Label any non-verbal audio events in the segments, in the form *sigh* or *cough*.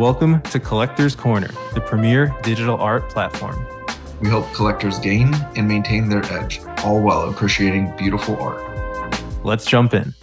Welcome to Collectors Corner, the premier digital art platform. We help collectors gain and maintain their edge, all while appreciating beautiful art. Let's jump in.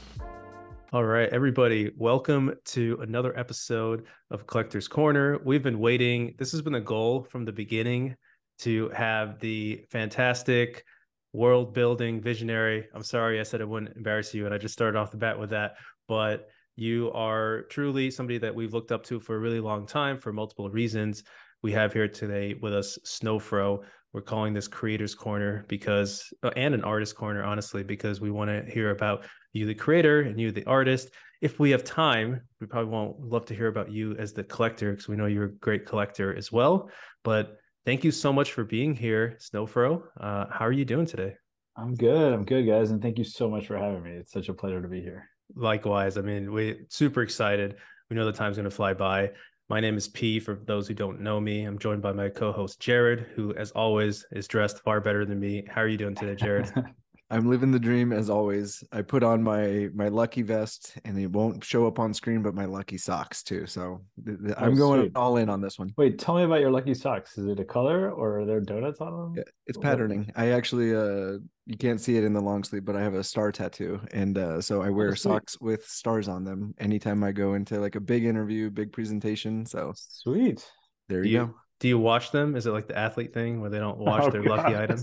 All right, everybody, welcome to another episode of Collectors Corner. We've been waiting. This has been the goal from the beginning to have the fantastic world building visionary. I'm sorry I said it wouldn't embarrass you, and I just started off the bat with that. But you are truly somebody that we've looked up to for a really long time for multiple reasons. We have here today with us Snowfro. We're calling this Creators Corner because, uh, and an Artist Corner, honestly, because we want to hear about you, the creator, and you, the artist. If we have time, we probably won't love to hear about you as the collector because we know you're a great collector as well. But thank you so much for being here, Snowfro. Uh, how are you doing today? I'm good. I'm good, guys, and thank you so much for having me. It's such a pleasure to be here. Likewise. I mean, we're super excited. We know the time's going to fly by. My name is P. For those who don't know me, I'm joined by my co-host Jared, who, as always, is dressed far better than me. How are you doing today, Jared? *laughs* I'm living the dream as always. I put on my my lucky vest, and it won't show up on screen, but my lucky socks too. So th- th- I'm Oh, going sweet. all in on this one. Wait, tell me about your lucky socks. Is it a color or are there donuts on them? Yeah, It's patterning. I actually uh you can't see it in the long sleeve, but I have a star tattoo, and uh, so I wear sweet. socks with stars on them anytime I go into like a big interview, big presentation. So Sweet. there you, you go. do you wash them? Is it like the athlete thing where they don't *laughs* wash Oh, their lucky God.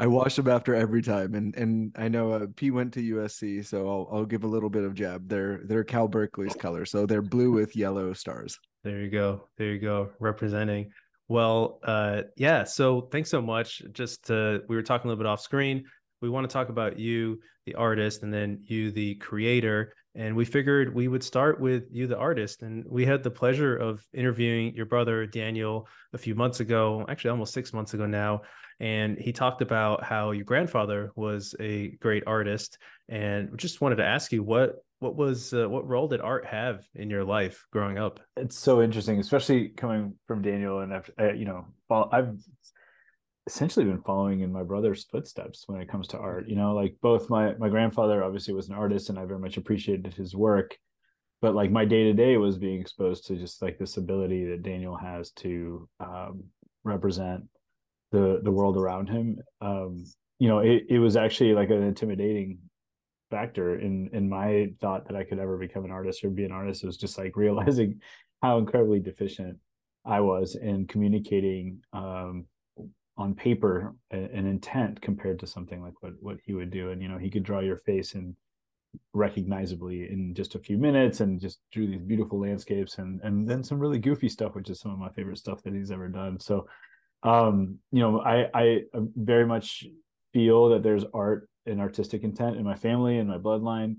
I wash them after every time, and and I know uh, P went to USC, so I'll I'll give a little bit of jab. They're they're Cal Berkeley's color, so they're blue with yellow stars. There you go. There you go. Representing. Well, uh, yeah. So thanks so much. Just uh, we were talking a little bit off screen. We want to talk about you, the artist, and then you, the creator. And we figured we would start with you, the artist. And we had the pleasure of interviewing your brother Daniel a few months ago, actually almost six months ago now. And he talked about how your grandfather was a great artist. And just wanted to ask you what what was uh, what role did art have in your life growing up? It's so interesting, especially coming from Daniel. And I've, uh, you know, I've essentially been following in my brother's footsteps when it comes to art. You know, like both my my grandfather obviously was an artist, and I very much appreciated his work. But like my day to day was being exposed to just like this ability that Daniel has to um, represent the the world around him. Um, you know, it, it was actually like an intimidating factor in in my thought that I could ever become an artist or be an artist. It was just like *laughs* realizing how incredibly deficient I was in communicating um, on paper an intent compared to something like what what he would do. And you know, he could draw your face and recognizably in just a few minutes and just drew these beautiful landscapes and and then some really goofy stuff which is some of my favorite stuff that he's ever done so um you know i i very much feel that there's art and artistic intent in my family and my bloodline.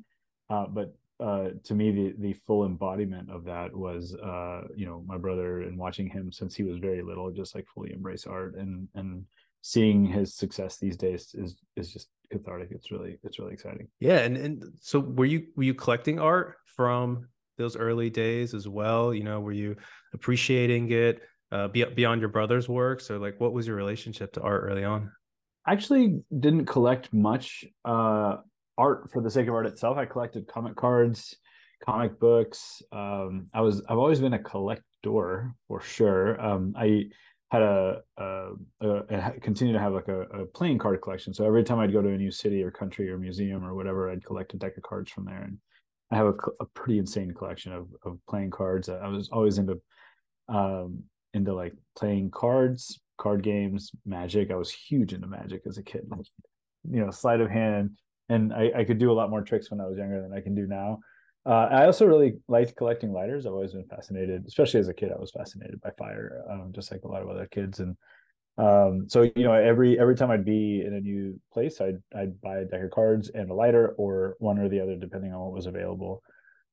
Uh but uh to me the the full embodiment of that was uh you know my brother and watching him since he was very little just like fully embrace art and and seeing his success these days is is just cathartic. It's really it's really exciting. Yeah, and and so were you were you collecting art from those early days as well? You know, were you appreciating it uh, be, beyond your brother's works, or like what was your relationship to art early on? I actually didn't collect much uh art for the sake of art itself. I collected comic cards comic books um i was i've always been a collector for sure. Um i had a, a, a, a continue to have like a, a playing card collection. So every time i'd go to a new city or country or museum or whatever i'd collect a deck of cards from there. And i have a, a pretty insane collection of, of playing cards. I was always into um into like playing cards card games magic. I was huge into magic as a kid like you know sleight of hand. And I, I could do a lot more tricks when i was younger than i can do now. Uh, i also really liked collecting lighters. I've always been fascinated especially as a kid i was fascinated by fire um, just like a lot of other kids. And um, so you know every every time i'd be in a new place i'd i'd buy a deck of cards and a lighter or one or the other depending on what was available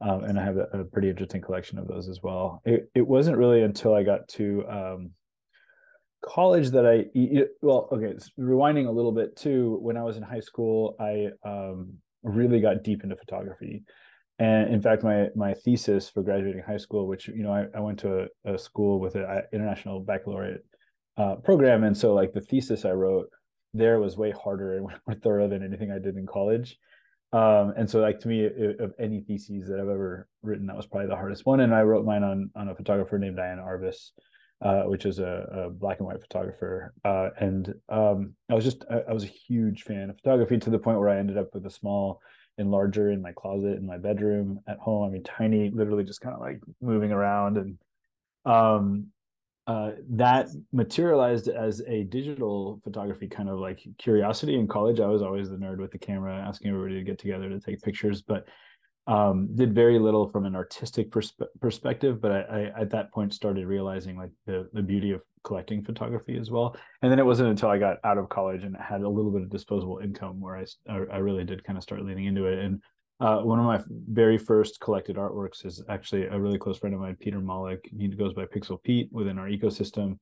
um, and I have a, pretty interesting collection of those as well. It it wasn't really until I got to um, college that I well, okay, rewinding a little bit too. When I was in high school, I um, really got deep into photography, and in fact, my my thesis for graduating high school, which you know I, I went to a, a school with an international baccalaureate uh, program, and so like the thesis I wrote there was way harder and *laughs* more thorough than anything I did in college Um, and so like to me, of any theses that I've ever written, that was probably the hardest one. And I wrote mine on on a photographer named Diane Arbus, uh, which is a, a, black and white photographer. Uh, and um, I was just I, I, was a huge fan of photography to the point where I ended up with a small enlarger in my closet in my bedroom at home. I mean, tiny, literally just kind of like moving around and um uh, that materialized as a digital photography kind of like curiosity in college. I was always the nerd with the camera, asking everybody to get together to take pictures, but um, did very little from an artistic perspe- perspective. But I, I, at that point started realizing like the the beauty of collecting photography as well. And then it wasn't until I got out of college and had a little bit of disposable income where I I really did kind of start leaning into it. And uh, one of my very first collected artworks is actually a really close friend of mine, Peter Mollick. He goes by Pixel Pete within our ecosystem.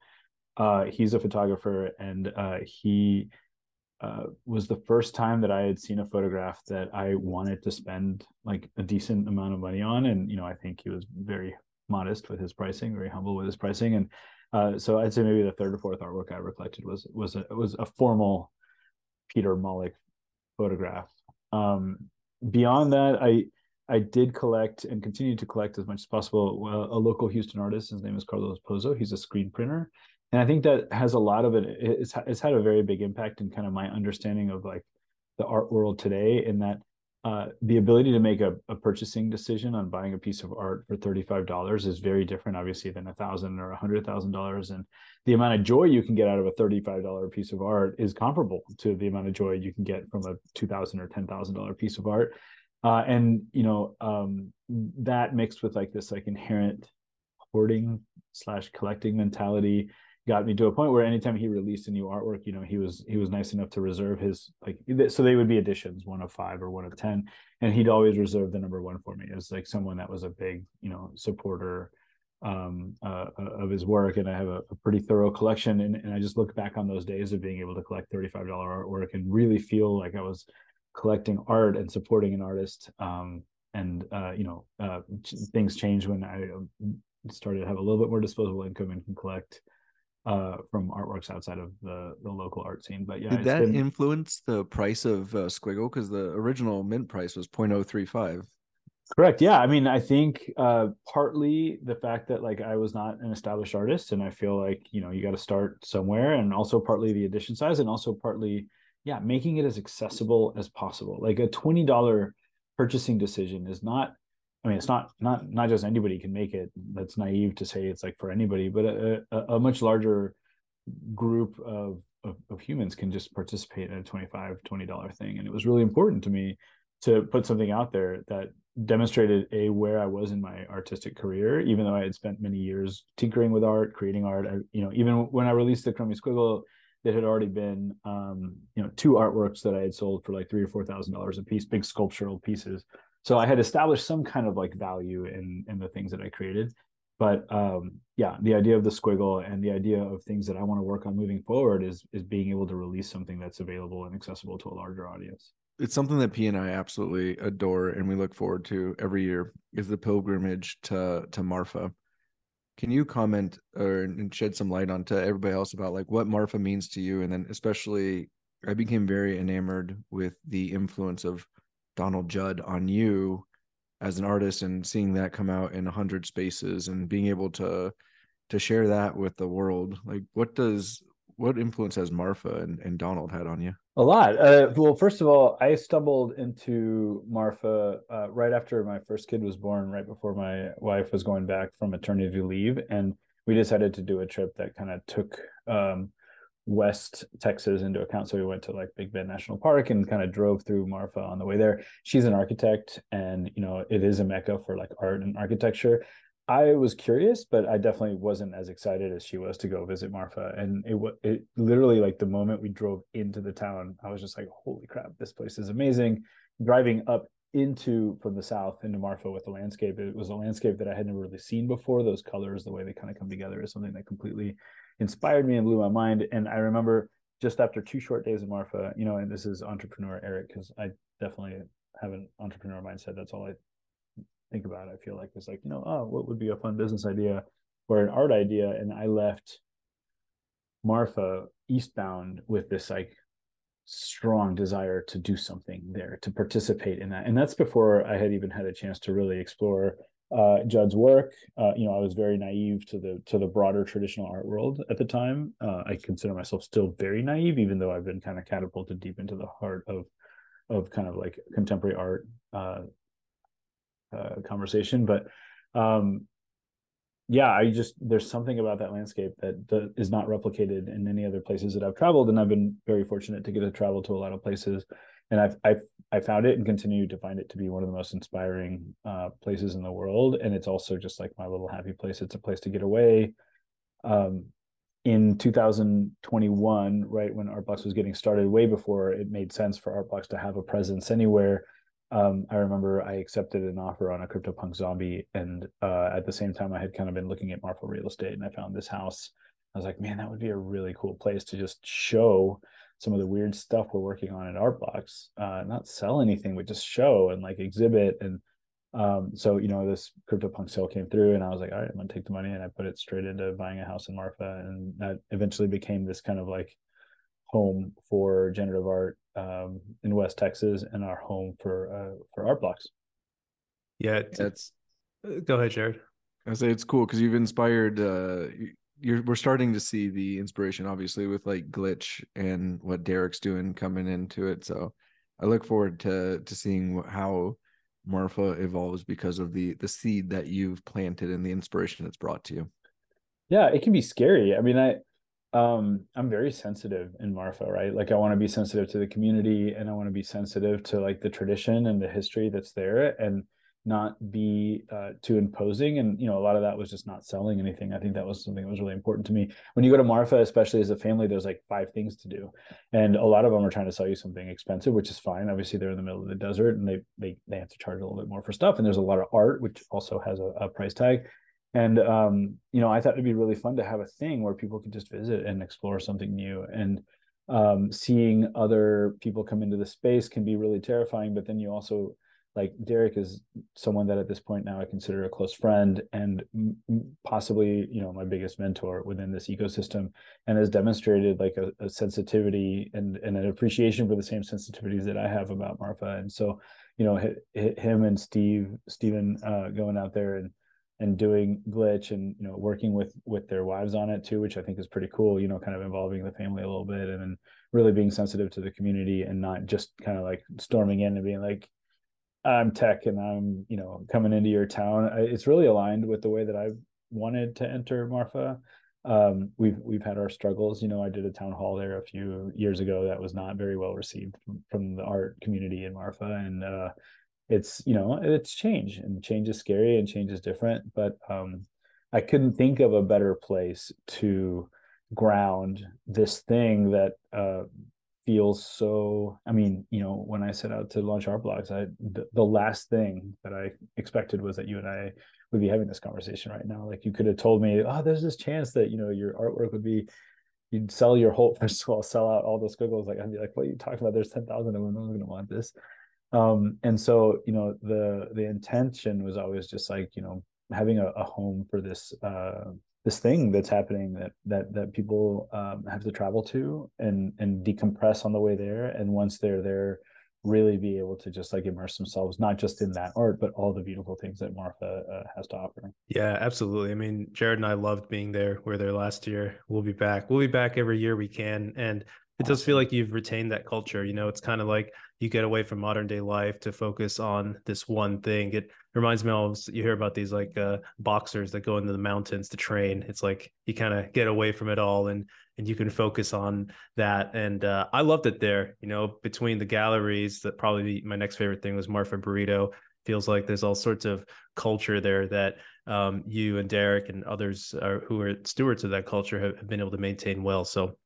Uh, he's a photographer, and uh, he uh, was the first time that I had seen a photograph that I wanted to spend like a decent amount of money on. And you know, I think he was very modest with his pricing, very humble with his pricing. And uh, so I'd say maybe the third or fourth artwork I ever collected was was a was a formal Peter Mollick photograph. Um, beyond that, I I did collect and continue to collect as much as possible. Uh, a local Houston artist, his name is Carlos Pozo. He's a screen printer, and I think that has a lot of it. It's it's had a very big impact in kind of my understanding of like the art world today. In that uh, the ability to make a, a, purchasing decision on buying a piece of art for $35 is very different obviously than a thousand or a hundred thousand dollars and the amount of joy you can get out of a $35 piece of art is comparable to the amount of joy you can get from a 2000 or $10000 piece of art. Uh, and you know um, that mixed with like this like inherent hoarding slash collecting mentality got me to a point where anytime he released a new artwork, you know, he was he was nice enough to reserve his like so they would be editions, one of five or one of ten, and he'd always reserve the number one for me as like someone that was a big you know supporter um uh, uh, of his work and i have a, a pretty thorough collection and, and i just look back on those days of being able to collect $35 artwork and really feel like i was collecting art and supporting an artist um and uh you know uh things changed when i um, started to have a little bit more disposable income and can collect uh, from artworks outside of the the local art scene. But yeah, did that been... influence the price of uh, Squiggle? Because the original mint price was 0.035. Correct. Yeah. I mean, I think uh, partly the fact that like I was not an established artist, and I feel like you know you got to start somewhere, and also partly the edition size, and also partly yeah, making it as accessible as possible. Like a twenty dollar purchasing decision is not I mean, it's not not not just anybody can make it. That's naive to say it's like for anybody, but a, a, a much larger group of, of, of humans can just participate in a 25 20 dollar thing and it was really important to me to put something out there that demonstrated a where I was in my artistic career, even though I had spent many years tinkering with art, creating art. I, you know, even when I released the Chromie Squiggle, there had already been, um, you know, two artworks that I had sold for like three or four thousand dollars a piece, big sculptural pieces so i had established some kind of like value in in the things that i created. But um yeah the idea of the squiggle and the idea of things that i want to work on moving forward is is being able to release something that's available and accessible to a larger audience. It's something that p and i absolutely adore and we look forward to every year is the pilgrimage to to marfa. Can you comment or and shed some light on to everybody else about like what marfa means to you? And then especially i became very enamored with the influence of Donald Judd on you as an artist and seeing that come out in a hundred spaces and being able to to share that with the world like what does what influence has marfa and, and donald had on you? A lot. Uh, well first of all i stumbled into marfa uh, right after my first kid was born right before my wife was going back from maternity leave and we decided to do a trip that kind of took um, West Texas into account. So we went to like Big Bend National Park and kind of drove through Marfa on the way there. She's an architect and, you know, it is a mecca for like art and architecture. I was curious, but I definitely wasn't as excited as she was to go visit Marfa. And it was it literally like the moment we drove into the town, I was just like, holy crap, this place is amazing. Driving up into from the south into Marfa with the landscape, it was a landscape that I had never really seen before. Those colors, the way they kind of come together is something that completely inspired me and blew my mind. And I remember just after two short days in Marfa, you know, and this is entrepreneur Erick, because I definitely have an entrepreneur mindset. That's all I think about. I feel like it's like, you know, oh, what would be a fun business idea or an art idea? And I left Marfa eastbound with this like strong desire to do something there, to participate in that. And that's before I had even had a chance to really explore uh, Judd's work. Uh, you know, I was very naive to the to the broader traditional art world at the time. Uh, I consider myself still very naive, even though I've been kind of catapulted deep into the heart of of kind of like contemporary art uh, uh, conversation. But um, yeah, I just there's something about that landscape that, that is not replicated in any other places that I've traveled, and I've been very fortunate to get to travel to a lot of places, and I've I've I found it and continue to find it to be one of the most inspiring uh, places in the world, and it's also just like my little happy place. It's a place to get away. Um, in 2021, right when Artblocks was getting started, way before it made sense for Artblocks to have a presence anywhere um, I remember I accepted an offer on a CryptoPunk zombie, and uh, at the same time, I had kind of been looking at Marfa real estate, and I found this house. I was like, man, that would be a really cool place to just show some of the weird stuff we're working on at Artblocks. Uh, not sell anything, but just show and like exhibit. And um, so, you know, this CryptoPunk sale came through, and I was like, all right, I'm gonna take the money, and I put it straight into buying a house in Marfa, and that eventually became this kind of like home for generative art um, in West Texas and our home for uh, for Artblocks. Yeah, that's. Go ahead, Jared. I say it's cool because you've inspired. Uh, you're we're starting to see the inspiration, obviously, with like glitch and what Derek's doing coming into it. So I look forward to to seeing how Marfa evolves because of the the seed that you've planted and the inspiration it's brought to you. Yeah, it can be scary. I mean, I um i'm very sensitive in marfa right like i want to be sensitive to the community and i want to be sensitive to like the tradition and the history that's there and not be uh, too imposing and you know a lot of that was just not selling anything. I think that was something that was really important to me. When you go to marfa especially as a family there's like five things to do and a lot of them are trying to sell you something expensive which is fine. Obviously they're in the middle of the desert and they they, they have to charge a little bit more for stuff and there's a lot of art which also has a, a price tag. And um, you know i thought it'd be really fun to have a thing where people could just visit and explore something new and um, seeing other people come into the space can be really terrifying but then you also like derek is someone that at this point now i consider a close friend and possibly you know my biggest mentor within this ecosystem and has demonstrated like a, a sensitivity and, and an appreciation for the same sensitivities that i have about marfa. And so you know him and steve stephen uh, going out there and and doing glitch and you know working with with their wives on it too which i think is pretty cool you know kind of involving the family a little bit and then really being sensitive to the community and not just kind of like storming in and being like i'm tech and i'm you know coming into your town it's really aligned with the way that i've wanted to enter marfa. Um, we've we've had our struggles. You know i did a town hall there a few years ago that was not very well received from, from the art community in marfa. And uh, it's you know it's change and change is scary and change is different. But um i couldn't think of a better place to ground this thing that uh feels so i mean you know when i set out to launch Art Blocks i the, the last thing that i expected was that you and i would be having this conversation right now. Like you could have told me oh there's this chance that you know your artwork would be you'd sell your whole first of all sell out all those squiggles. Like i'd be like what are you talking about? There's 10,000 of them no one's going to want this. Um and so you know the the intention was always just like you know having a, a home for this uh this thing that's happening that that that people um, have to travel to and and decompress on the way there. And once they're there really be able to just like immerse themselves not just in that art but all the beautiful things that marfa uh, has to offer. Yeah absolutely. I mean jared and i loved being there. We are there last year. We'll be back. We'll be back every year we can. And it does feel like you've retained that culture. You know it's kind of like you get away from modern day life to focus on this one thing. It reminds me of you hear about these like uh, boxers that go into the mountains to train. It's like you kind of get away from it all and and you can focus on that. And uh, I loved it there. You know, between the galleries, that probably my next favorite thing was Marfa Burrito. Feels like there's all sorts of culture there that um, you and Derek and others are, who are stewards of that culture have, have been able to maintain well. So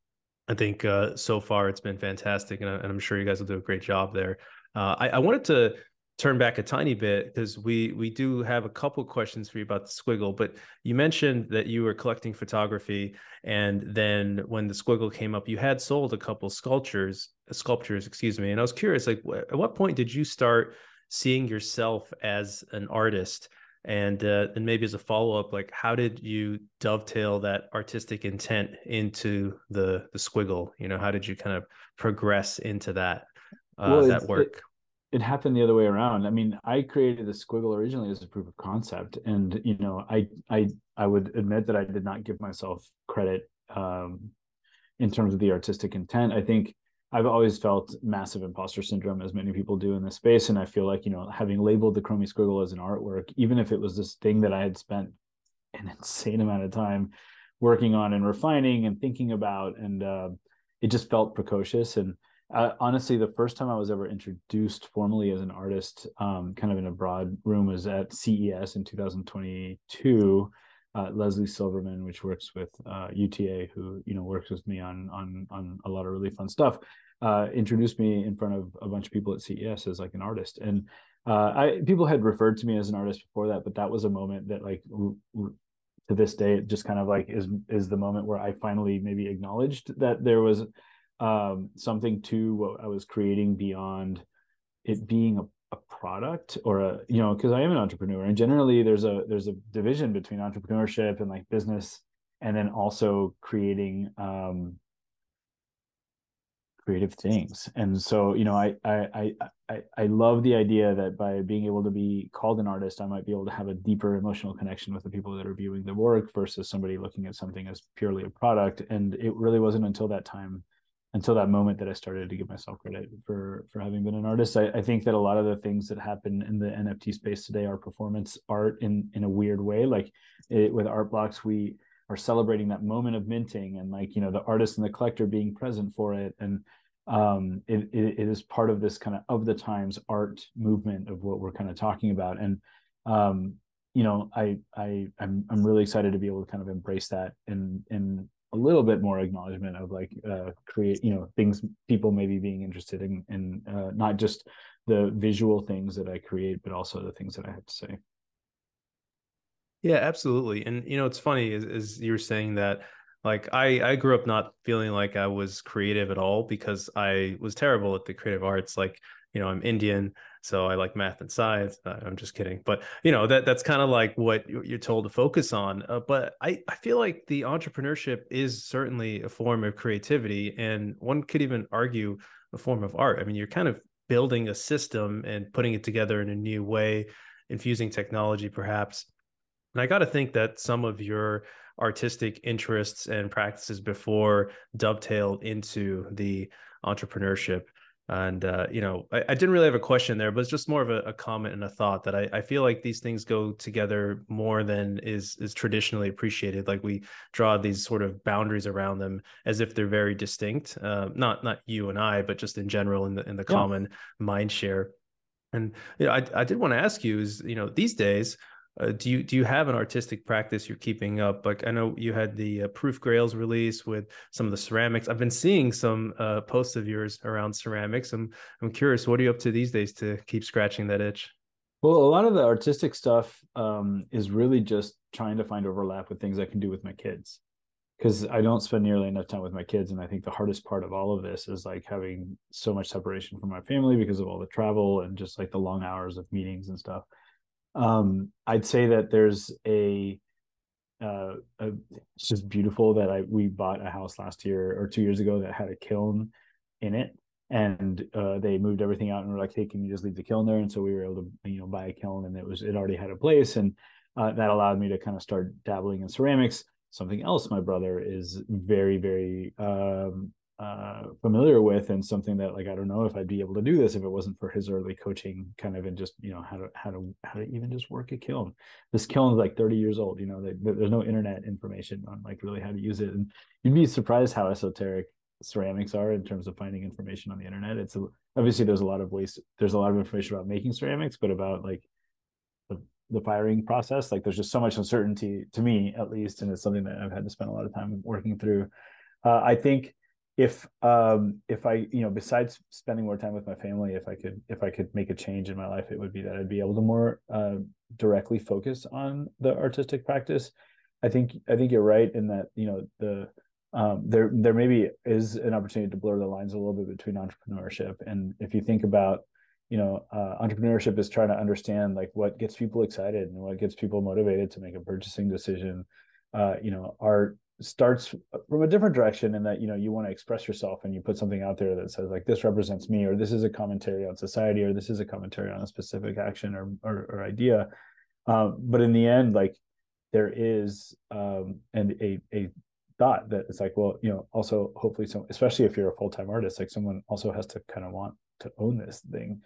I think uh, so far it's been fantastic, and, I, am sure you guys will do a great job there. Uh, I, I, wanted to turn back a tiny bit because we we do have a couple questions for you about the squiggle. But you mentioned that you were collecting photography, and then when the squiggle came up, you had sold a couple sculptures, sculptures, excuse me. And I was curious, like, at what point did you start seeing yourself as an artist? and uh, and maybe as a follow up, like how did you dovetail that artistic intent into the the squiggle? You know, how did you kind of progress into that uh, well, that work? It, it, happened the other way around. I mean, I created the squiggle originally as a proof of concept, and you know, I I I would admit that I did not give myself credit um, in terms of the artistic intent. I think I've always felt massive imposter syndrome, as many people do in this space. And I feel like, you know, having labeled the Chromie Squiggle as an artwork, even if it was this thing that I had spent an *laughs* insane amount of time working on and refining and thinking about, and uh, it just felt precocious. And uh, honestly, the first time I was ever introduced formally as an artist, um, kind of in a broad room, was at CES in 2022 uh, Leslie Silverman, which works with uh, UTA, who you know works with me on on on a lot of really fun stuff, uh, introduced me in front of a bunch of people at CES as like an artist, and uh, I people had referred to me as an artist before that, but that was a moment that like r- r- to this day it just kind of like is is the moment where I finally maybe acknowledged that there was um, something to what I was creating beyond it being a a product or a you know because i am an entrepreneur and generally there's a there's a division between entrepreneurship and like business and then also creating um creative things. And so you know I, I i i love the idea that by being able to be called an artist i might be able to have a deeper emotional connection with the people that are viewing the work versus somebody looking at something as purely a product. And it really wasn't until that time until that moment that I started to give myself credit for for having been an artist. I, I, think that a lot of the things that happen in the NFT space today are performance art in in a weird way. Like it, with art blocks, we are celebrating that moment of minting and like you know the artist and the collector being present for it and um it, it, it is part of this kind of of the times art movement of what we're kind of talking about and um you know i i i'm, I'm really excited to be able to kind of embrace that and and a little bit more acknowledgement of like uh, create you know things people maybe being interested in in uh, not just the visual things that I create, but also the things that I have to say. Yeah, absolutely. And you know, it's funny as, as you're saying that like I I grew up not feeling like I was creative at all because I was terrible at the creative arts. Like you know, I'm Indian, so I like math and science. Uh, I'm just kidding, but you know that that's kind of like what you're told to focus on. Uh, but I I feel like the entrepreneurship is certainly a form of creativity, and one could even argue a form of art. I mean, you're kind of building a system and putting it together in a new way, infusing technology, perhaps. And I got to think that some of your artistic interests and practices before dovetailed into the entrepreneurship. And uh, you know, I, I, didn't really have a question there, but it's just more of a, a comment and a thought that I, I, feel like these things go together more than is is traditionally appreciated. Like we draw these sort of boundaries around them as if they're very distinct. Uh, not not you and I, but just in general in the in the yeah. common mind share. And you know, I I did want to ask you is you know these days uh, do you do you have an artistic practice you're keeping up? Like I know you had the uh, Proof Grails release with some of the ceramics. I've been seeing some uh, posts of yours around ceramics. I'm I'm curious, what are you up to these days to keep scratching that itch? Well, a lot of the artistic stuff um, is really just trying to find overlap with things I can do with my kids because I don't spend nearly enough time with my kids. And I think the hardest part of all of this is like having so much separation from my family because of all the travel and just like the long hours of meetings and stuff um, I'd say that there's a, uh, a, it's just beautiful that I we bought a house last year or two years ago that had a kiln in it, and uh, they moved everything out and were like, "Hey, can you just leave the kiln there?" And so we were able to you know buy a kiln, and it was it already had a place, and uh, that allowed me to kind of start dabbling in ceramics. Something else my brother is very very um, uh, familiar with and something that like I don't know if I'd be able to do this if it wasn't for his early coaching kind of in just you know how to how to how to even just work a kiln. This kiln is like 30 years old. You know, they, there's no internet information on like really how to use it, and you'd be surprised how esoteric ceramics are in terms of finding information on the internet. It's a, obviously there's a lot of ways. There's a lot of information about making ceramics, but about like the, the firing process, like there's just so much uncertainty to me at least, and it's something that I've had to spend a lot of time working through. Uh, I think if um if i you know besides spending more time with my family if i could if i could make a change in my life it would be that i'd be able to more uh, directly focus on the artistic practice. I think i think you're right in that you know the um there there maybe is an opportunity to blur the lines a little bit between entrepreneurship. And if you think about you know uh, entrepreneurship is trying to understand like what gets people excited and what gets people motivated to make a purchasing decision uh, you know art starts from a different direction in that you know you want to express yourself and you put something out there that says like this represents me or this is a commentary on society or this is a commentary on a specific action or or, or idea. Um, but in the end like there is um, and a a thought that it's like well you know also hopefully some especially if you're a full-time artist like someone also has to kind of want to own this thing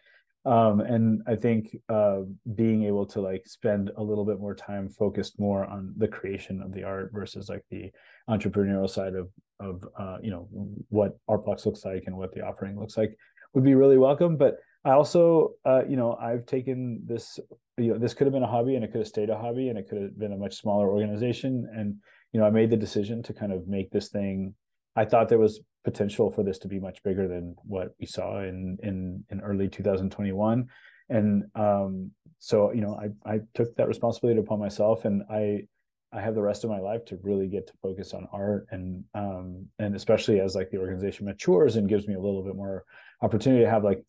um, and i think uh, being able to like spend a little bit more time focused more on the creation of the art versus like the entrepreneurial side of of uh, you know what artblocks looks like and what the offering looks like would be really welcome. But i also uh, you know i've taken this you know this could have been a hobby and it could have stayed a hobby and it could have been a much smaller organization. And you know i made the decision to kind of make this thing. I thought there was potential for this to be much bigger than what we saw in in in early 2021 and um, so you know I I took that responsibility upon myself and I I have the rest of my life to really get to focus on art. And um and especially as like the organization matures and gives me a little bit more opportunity to have like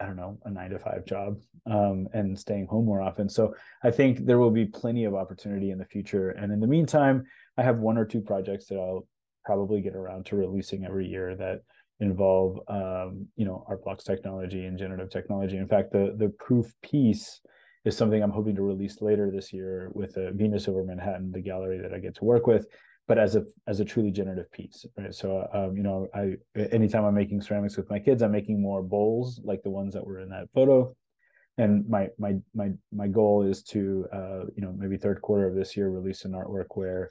I don't know a 9 to 5 job um and staying home more often. So I think there will be plenty of opportunity in the future. And in the meantime I have one or two projects that I'll probably get around to releasing every year that involve um, you know art blocks technology and generative technology. In fact the the proof piece is something i'm hoping to release later this year with a venus over manhattan the gallery that i get to work with but as a as a truly generative piece right? So um, you know i anytime i'm making ceramics with my kids i'm making more bowls like the ones that were in that photo. And my my my my goal is to uh, you know maybe third quarter of this year release an artwork where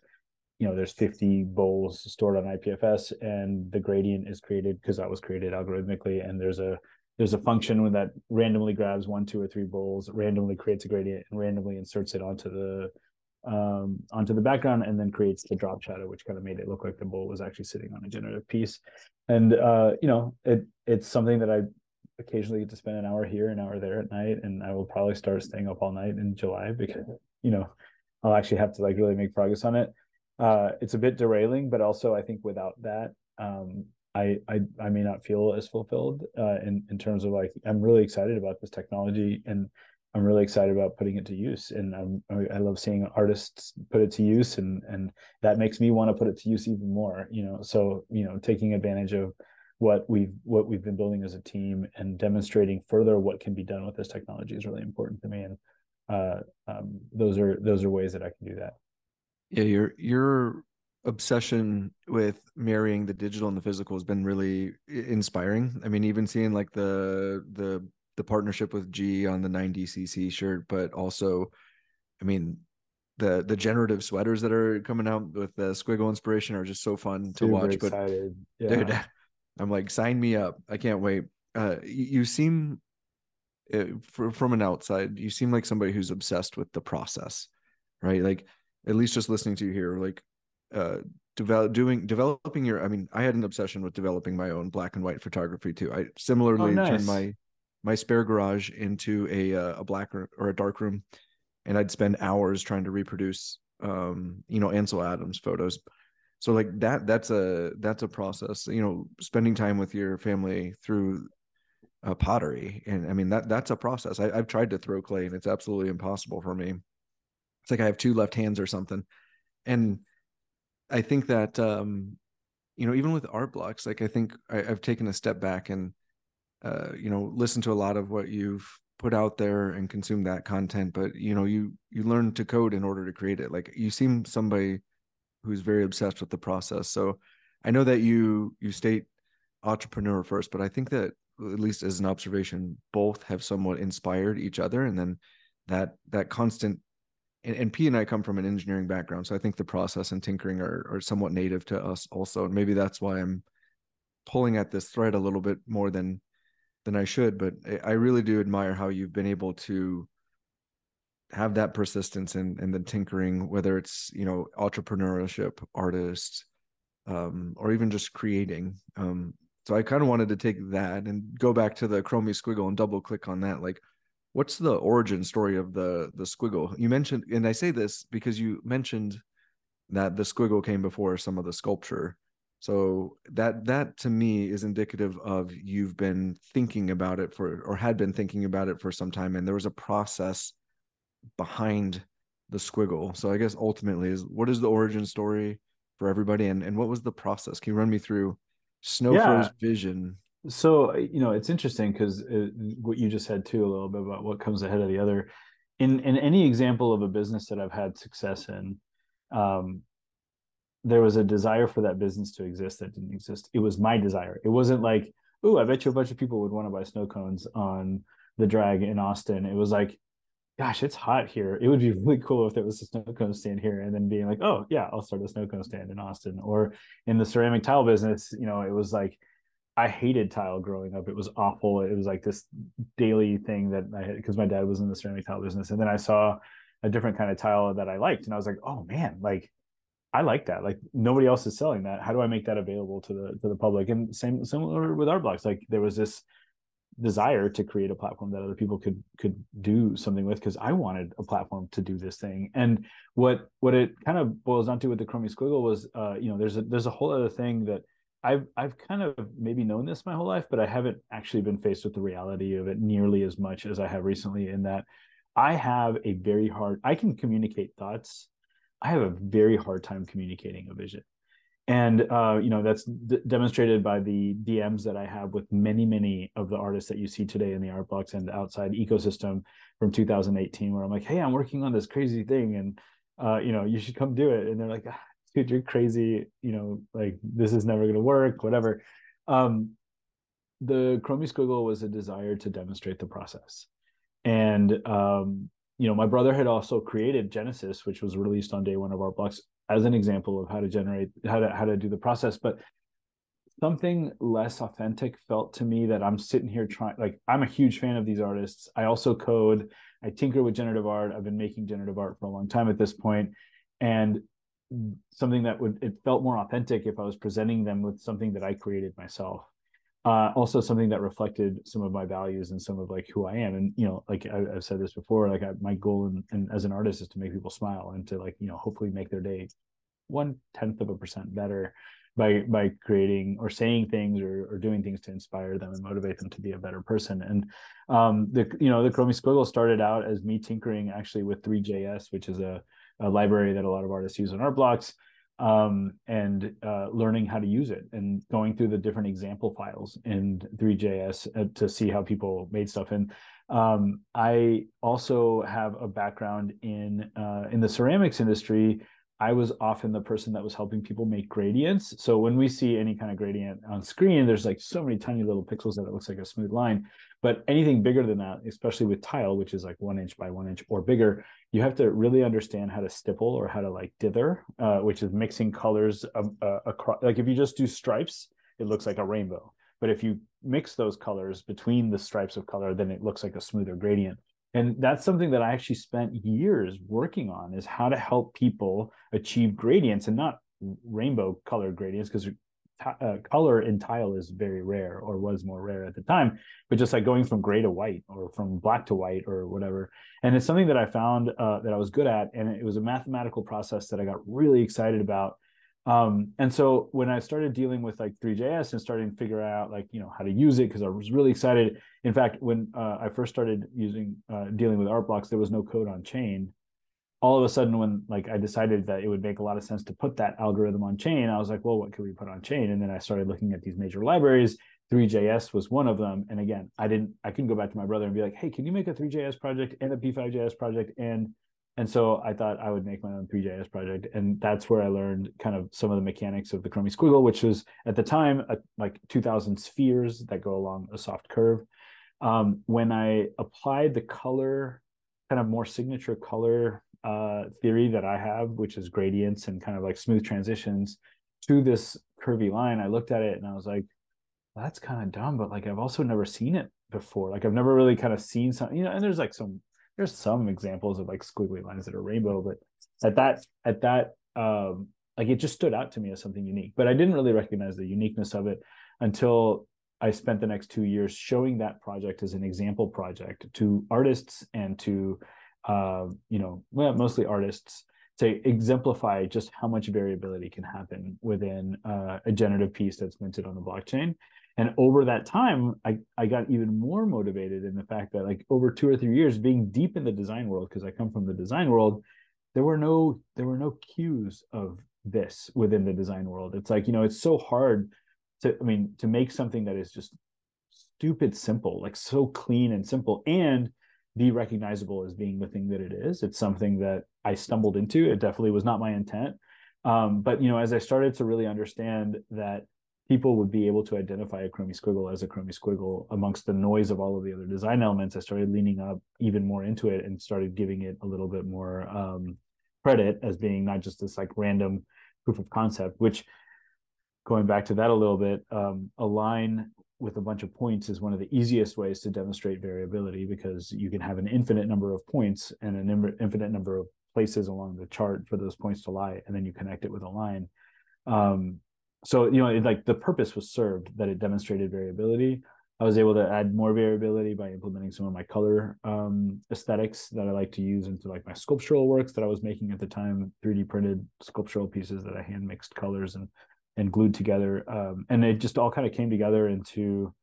you know there's 50 bowls stored on IPFS and the gradient is created because that was created algorithmically. And there's a there's a function that randomly grabs one two or three bowls randomly creates a gradient and randomly inserts it onto the um, onto the background and then creates the drop shadow which kind of made it look like the bowl was actually sitting on a generative piece. And uh, you know it it's something that I occasionally get to spend an hour here an hour there at night and I will probably start staying up all night in July because you know I'll actually have to like really make progress on it uh, it's a bit derailing, but also I think without that, um, I, I I may not feel as fulfilled uh, in in terms of like I'm really excited about this technology and I'm really excited about putting it to use. And I'm, I love seeing artists put it to use and and that makes me want to put it to use even more you know? So you know taking advantage of what we've what we've been building as a team and demonstrating further what can be done with this technology is really important to me. And uh, um, those are those are ways that I can do that yeah, your your obsession with marrying the digital and the physical has been really inspiring. I mean, even seeing like the the the partnership with G on the 90cc shirt, but also, I mean, the the generative sweaters that are coming out with the squiggle inspiration are just so fun to Super watch. But yeah. dude, *laughs* I'm like, sign me up! I can't wait. Uh, you, seem, for, from an outside, you seem like somebody who's obsessed with the process, right? Like at least just listening to you here, like uh develop doing developing your i mean i had an obsession with developing my own black and white photography too. I similarly oh, nice. turned my my spare garage into a uh, a black or, or a dark room and i'd spend hours trying to reproduce um you know ansel adams photos. So like that that's a that's a process you know spending time with your family through uh, pottery and i mean that that's a process. I, i've tried to throw clay and it's absolutely impossible for me it's like I have two left hands or something. And I think that um, you know, even with art blocks, like I think I, have taken a step back and uh, you know, listen to a lot of what you've put out there and consume that content, but you know, you you learn to code in order to create it. Like you seem somebody who's very obsessed with the process. So I know that you you state entrepreneur first, but I think that at least as an observation, both have somewhat inspired each other, and then that that constant and, and P and I come from an engineering background, so I think the process and tinkering are are somewhat native to us also. And maybe that's why I'm pulling at this thread a little bit more than than I should. But I really do admire how you've been able to have that persistence and and the tinkering, whether it's you know entrepreneurship, artists, um, or even just creating. Um, so I kind of wanted to take that and go back to the Chromie squiggle and double click on that. Like, what's the origin story of the the squiggle you mentioned and i say this because you mentioned that the squiggle came before some of the sculpture So that that to me is indicative of you've been thinking about it for or had been thinking about it for some time and there was a process behind the squiggle. So I guess ultimately is what is the origin story for everybody and and what was the process? Can you run me through Snowfro's yeah. vision? So you know it's interesting because uh, what you just said too a little bit about what comes ahead of the other. In in any example of a business that I've had success in, um, there was a desire for that business to exist that didn't exist. It was my desire. It wasn't like, oh, I bet you a bunch of people would want to buy snow cones on the drag in Austin. It was like, gosh, it's hot here. It would be really cool if there was a snow cone stand here, and then being like, oh yeah, I'll start a snow cone stand in Austin. Or in the ceramic tile business, you know, it was like I hated tile growing up. It was awful. It was like this daily thing that I had because my dad was in the ceramic tile business, and then I saw a different kind of tile that I liked, and I was like, oh man, like I like that. Like nobody else is selling that. How do I make that available to the to the public? And same similar with Art Blocks. Like there was this desire to create a platform that other people could could do something with because I wanted a platform to do this thing. And what what it kind of boils down to with the Chromie Squiggle was, uh, you know, there's a there's a whole other thing that I've I've kind of maybe known this my whole life, but I haven't actually been faced with the reality of it nearly as much as I have recently. In that I have a very hard I can communicate thoughts I have a very hard time communicating a vision. And uh, you know that's d- demonstrated by the DMs that I have with many, many of the artists that you see today in the art blocks and the outside ecosystem from 2018, where I'm like, "Hey, I'm working on this crazy thing, and uh, you know, you should come do it." And they're like, ah, "Dude, you're crazy. You know, like this is never going to work. Whatever." Um, the Chromie Squiggle was a desire to demonstrate the process, and um, you know, my brother had also created Genesis, which was released on day one of Art Blocks as an example of how to generate how to how to do the process. But something less authentic felt to me that I'm sitting here trying like I'm a huge fan of these artists. I also code, I tinker with generative art. I've been making generative art for a long time at this point. And something that would it felt more authentic if I was presenting them with something that I created myself uh, also something that reflected some of my values and some of like who I am. And you know, like I, have said this before, like I, my goal and and as an artist is to make people smile and to like you know hopefully make their day one tenth of a percent better by by creating or saying things or, or doing things to inspire them and motivate them to be a better person. And um, the you know the Chromie Squiggle started out as me tinkering actually with 3JS, which is a, a library that a lot of artists use on art blocks um, and uh, learning how to use it and going through the different example files in Three.js uh, to see how people made stuff. And um, I also have a background in uh, in the ceramics industry. I was often the person that was helping people make gradients. So when we see any kind of gradient on screen, there's like so many tiny little pixels that it looks like a smooth line. But anything bigger than that, especially with tile, which is like one inch by one inch or bigger, you have to really understand how to stipple or how to like dither, uh, which is mixing colors uh, across. Like if you just do stripes, it looks like a rainbow. But if you mix those colors between the stripes of color, then it looks like a smoother gradient. And that's something that I actually spent years working on is how to help people achieve gradients and not rainbow color gradients because uh, color in tile is very rare or was more rare at the time but just like going from gray to white or from black to white or whatever. And it's something that i found uh, that i was good at and it was a mathematical process that i got really excited about. Um, and so when i started dealing with like 3js and starting to figure out like you know how to use it because i was really excited. In fact when uh, i first started using uh, dealing with art blocks there was no code on chain all of a sudden when like i decided that it would make a lot of sense to put that algorithm on chain i was like well what could we put on chain? And then i started looking at these major libraries. 3js was one of them. And again i didn't i couldn't go back to my brother and be like hey can you make a 3js project and a p5js project? And and so i thought i would make my own 3js project. And that's where i learned kind of some of the mechanics of the chromie squiggle which was at the time a, like 2000 spheres that go along a soft curve. Um, when i applied the color kind of more signature color uh, theory that I have, which is gradients and kind of like smooth transitions to this curvy line, I looked at it and I was like, well, that's kind of dumb, but like I've also never seen it before. Like I've never really kind of seen some, you know, and there's like some there's some examples of like squiggly lines that are rainbow, but at that at that um like it just stood out to me as something unique. But I didn't really recognize the uniqueness of it until I spent the next two years showing that project as an example project to artists and to uh, you know, well, mostly artists to exemplify just how much variability can happen within uh, a generative piece that's minted on the blockchain. And over that time, I, I got even more motivated in the fact that like over two or three years being deep in the design world, because I come from the design world, there were no there were no cues of this within the design world. It's like, you know, it's so hard to, I mean, to make something that is just stupid simple, like so clean and simple and be recognizable as being the thing that it is. It's something that I stumbled into. It definitely was not my intent. Um, but you know, as I started to really understand that people would be able to identify a chromie squiggle as a chromie squiggle amongst the noise of all of the other design elements, I started leaning up even more into it and started giving it a little bit more um, credit as being not just this like random proof of concept, which going back to that a little bit, um, a line with a bunch of points is one of the easiest ways to demonstrate variability because you can have an infinite number of points and an infinite number of places along the chart for those points to lie, and then you connect it with a line. Um, so you know, it, like the purpose was served that it demonstrated variability. I was able to add more variability by implementing some of my color um, aesthetics that I like to use into like my sculptural works that I was making at the time, 3D printed sculptural pieces that I hand mixed colors and and glued together. Um, and it just all kind of came together into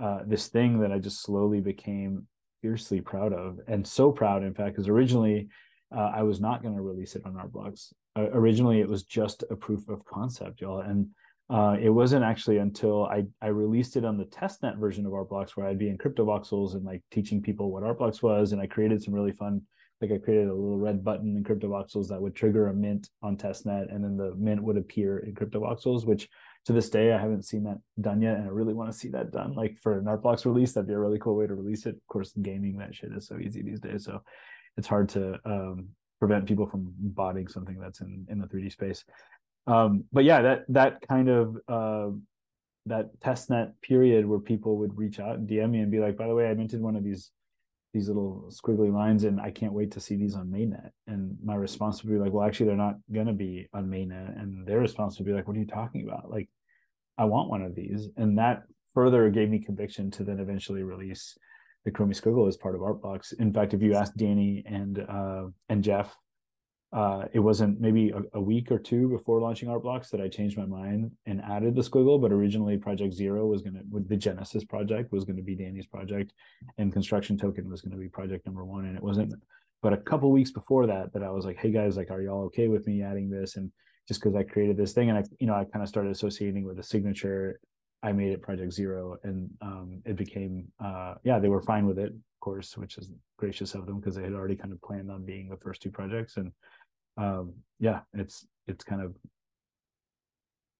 uh, this thing that I just slowly became fiercely proud of, and so proud, in fact, because originally uh, I was not going to release it on Art Blocks. Uh, originally, it was just a proof of concept, y'all, and uh, it wasn't actually until I I released it on the testnet version of Art Blocks where I'd be in CryptoVoxels and like teaching people what Art Blocks was, and I created some really fun like I created a little red button in CryptoVoxels that would trigger a mint on testnet, and then the mint would appear in CryptoVoxels, which to this day I haven't seen that done yet, and I really want to see that done. Like for an Art Blocks release, that'd be a really cool way to release it. Of course, gaming that shit is so easy these days, so it's hard to um, prevent people from botting something that's in in the 3D space. Um, but yeah, that that kind of uh, that testnet period where people would reach out and DM me and be like, by the way, I minted one of these these little squiggly lines and I can't wait to see these on mainnet. And my response would be like, well, actually, they're not going to be on mainnet. And their response would be like, what are you talking about? Like, I want one of these. And that further gave me conviction to then eventually release the Chromie Squiggle as part of Art Blocks. In fact, if you ask Danny and uh, and Jeff uh, it wasn't maybe a, a, week or two before launching Art Blocks that I changed my mind and added the squiggle. But originally, Project Zero was going to, the Genesis project, was going to be Danny's project, and Construction Token was going to be project number one. And it wasn't, but a couple weeks before that, that I was like, hey guys, like, are y'all okay with me adding this? And just because I created this thing, and I, you know, I kind of started associating with the signature. I made it Project Zero, and um, it became, uh, yeah, they were fine with it, of course, which is gracious of them because they had already kind of planned on being the first two projects and um, yeah, it's it's kind of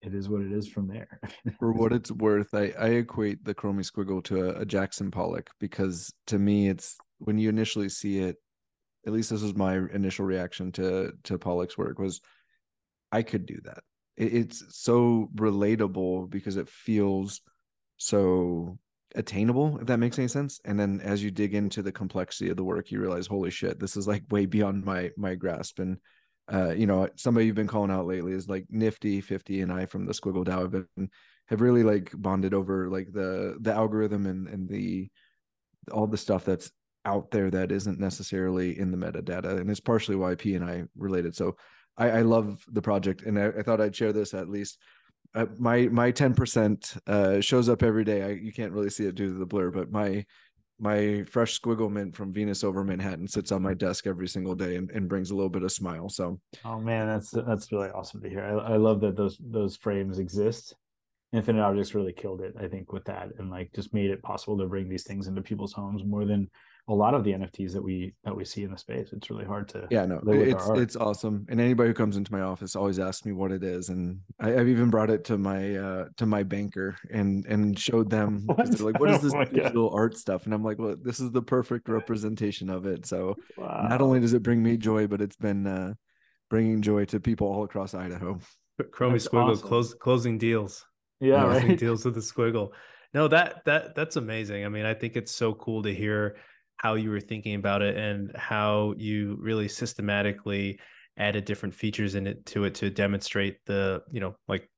it is what it is from there. *laughs* For what it's worth, I, I equate the Chromie Squiggle to a, a, Jackson Pollock because to me, it's when you initially see it. At least this was my initial reaction to to Pollock's work was, I could do that. It, it's so relatable because it feels so attainable if that makes any sense and then as you dig into the complexity of the work you realize holy shit this is like way beyond my my grasp and uh, you know, somebody you've been calling out lately is like Nifty 50 and I from the Squiggle DAO have been have really like bonded over like the the algorithm and and the all the stuff that's out there that isn't necessarily in the metadata. And it's partially why P and I related. So I, I love the project and I, I, thought I'd share this at least. Uh, my my 10% uh, shows up every day. I, you can't really see it due to the blur, but my my fresh squiggle mint from Venus over Manhattan sits on my desk every single day and, and brings a little bit of smile. So, oh man, that's that's really awesome to hear. I, I love that those those frames exist. Infinite Objects really killed it, I think, with that, and like just made it possible to bring these things into people's homes more than a lot of the NFTs that we that we see in the space. It's really hard to yeah, no, it's it's awesome. And anybody who comes into my office always asks me what it is, and I, have even brought it to my uh to my banker and and showed them *laughs* they're like, what is this oh digital God. art stuff? And I'm like, well, this is the perfect representation of it. So wow. not only does it bring me joy, but it's been uh bringing joy to people all across Idaho. Chromie That's Squiggle awesome. close, closing deals. Yeah, closing right. deals with the Squiggle. No, that that that's amazing. I mean, I think it's so cool to hear how you were thinking about it and how you really systematically added different features in it to it to demonstrate the you know like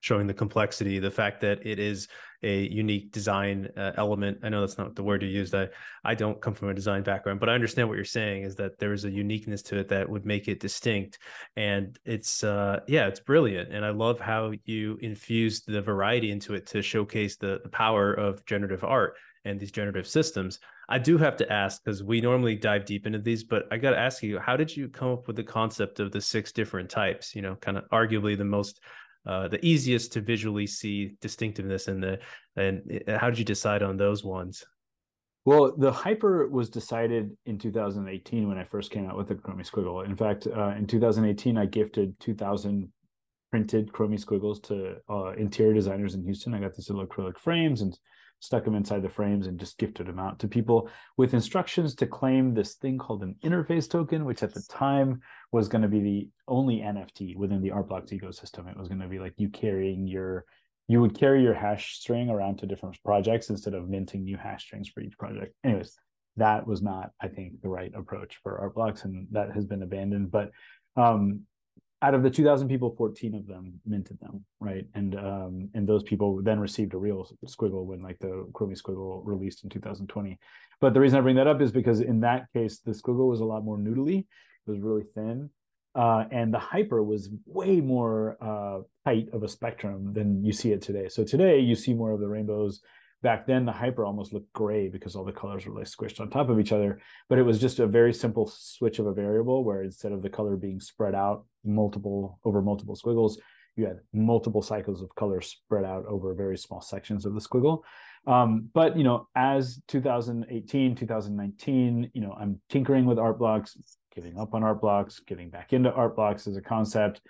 showing the complexity, the fact that it is a unique design uh, element. I know that's not the word you used. I I don't come from a design background, but I understand what you're saying is that there is a uniqueness to it that would make it distinct. And it's uh yeah, it's brilliant. And I love how you infused the variety into it to showcase the, the power of generative art and these generative systems. I do have to ask because we normally dive deep into these, but I got to ask you, how did you come up with the concept of the six different types? You know, kind of arguably the most uh, the easiest to visually see distinctiveness in the and uh, how did you decide on those ones? Well the hyper was decided in 2018 when i first came out with the chromie squiggle. In fact uh, in 2018 i gifted 2000 printed chromie squiggles to uh, interior designers in houston. I got these little acrylic frames and stuck them inside the frames and just gifted them out to people with instructions to claim this thing called an interface token, which at the time was going to be the only NFT within the Art Blocks ecosystem. It was going to be like you carrying your you would carry your hash string around to different projects instead of minting new hash strings for each project. Anyways, that was not, I think, the right approach for Art Blocks, and that has been abandoned. But um, out of the 2000 people 14 of them minted them right? And um and those people then received a real squiggle when like the chromie squiggle released in 2020 but the reason i bring that up is because in that case the squiggle was a lot more noodly it was really thin uh, and the hyper was way more uh, tight of a spectrum than you see it today. So today you see more of the rainbows back then the hyper almost looked gray because all the colors were like squished on top of each other. But it was just a very simple switch of a variable where instead of the color being spread out multiple over multiple squiggles you had multiple cycles of color spread out over very small sections of the squiggle. Um, but you know as 2018 2019 you know i'm tinkering with art blocks giving up on art blocks getting back into art blocks as a concept.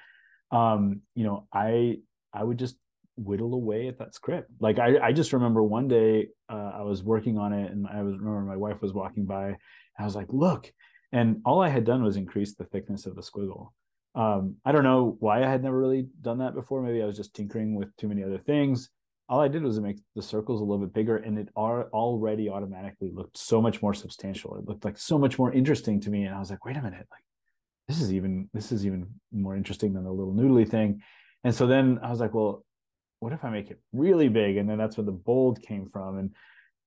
Um, you know i i would just whittle away at that script. Like I, I just remember one day uh, I was working on it, and I was remember my wife was walking by, and I was like, "Look!" And all I had done was increase the thickness of the squiggle. Um, I don't know why I had never really done that before. Maybe I was just tinkering with too many other things. All I did was make the circles a little bit bigger, and it are already automatically looked so much more substantial. It looked like so much more interesting to me, and I was like, "Wait a minute! Like this is even this is even more interesting than the little noodly thing." And so then I was like, "Well, what if I make it really big? And then that's where the bold came from. And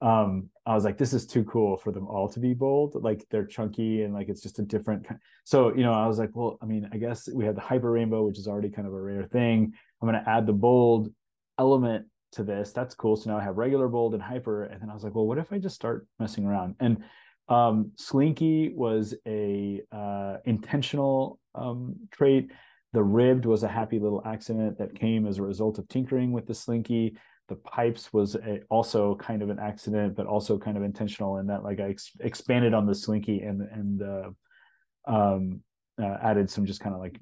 um, I was like, this is too cool for them all to be bold. Like they're chunky and like it's just a different. Kind. So you know, I was like, well, I mean, I guess we have the hyper rainbow, which is already kind of a rare thing. I'm going to add the bold element to this. That's cool. So now I have regular bold and hyper. And then I was like, well, what if I just start messing around? And um, Slinky was a uh, intentional um, trait the ribbed was a happy little accident that came as a result of tinkering with the slinky. The pipes was a, also kind of an accident, but also kind of intentional in that like I ex- expanded on the slinky and and uh, um, uh, added some just kind of like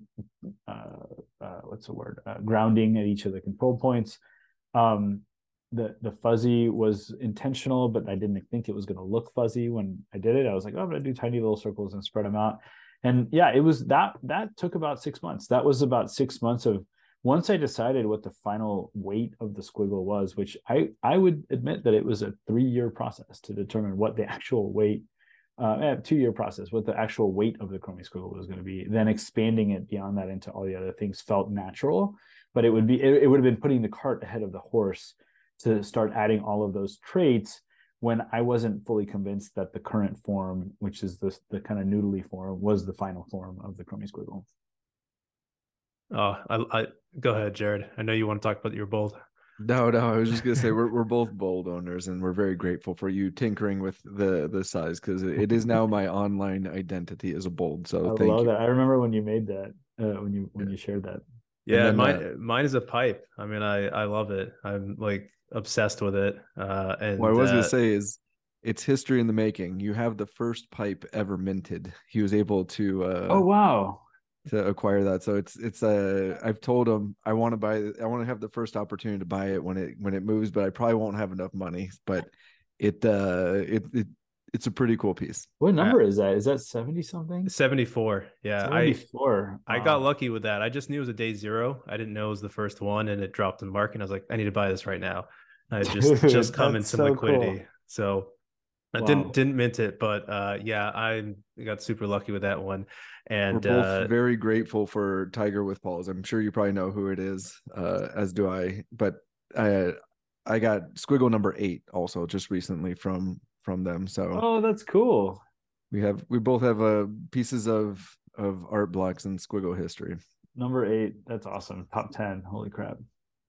uh, uh, what's the word uh, grounding at each of the control points. Um, the the fuzzy was intentional, but I didn't think it was going to look fuzzy when I did it. I was like, oh, I'm going to do tiny little circles and spread them out. And yeah it was that that took about six months. That was about six months of once i decided what the final weight of the squiggle was which i i would admit that it was a three year process to determine what the actual weight uh, eh, two year process what the actual weight of the chromie squiggle was going to be. Then expanding it beyond that into all the other things felt natural but it would be it, it would have been putting the cart ahead of the horse to start adding all of those traits when I wasn't fully convinced that the current form, which is the the kind of noodly form, was the final form of the Chromie Squiggle. Oh, I, I go ahead, Jared. I know you want to talk about your bold. No, no, I was just gonna say we're we're both bold owners, and we're very grateful for you tinkering with the the size because it is now my online identity as a bold. So I thank love you. that. I remember when you made that uh, when you when you shared that. Yeah, then, mine uh, mine is a pipe. I mean, I I love it. I'm like obsessed with it. Uh, and What I was uh, gonna say is it's history in the making. You have the first pipe ever minted. He was able to uh oh wow! to acquire that. So it's it's uh I've told him I want to buy I want to have the first opportunity to buy it when it when it moves, but I probably won't have enough money. But it uh it, it it's a pretty cool piece. What number is that? Is that seventy something? 74. Yeah, Seventy I four. I got lucky with that. I just knew it was a day zero. I didn't know it was the first one, and it dropped in market. And I was like, I need to buy this right now. I just *laughs* just come in some so liquidity. cool. So I Wow. didn't didn't mint it, but uh, yeah, I got super lucky with that one. And We're both uh, very grateful for Tiger with Paul's. I'm sure you probably know who it is, uh, as do I. But I I got squiggle number eight also just recently from from them. So Oh, that's cool. we have we both have uh pieces of of art blocks and squiggle history. Number eight. That's awesome. Top ten. Holy crap.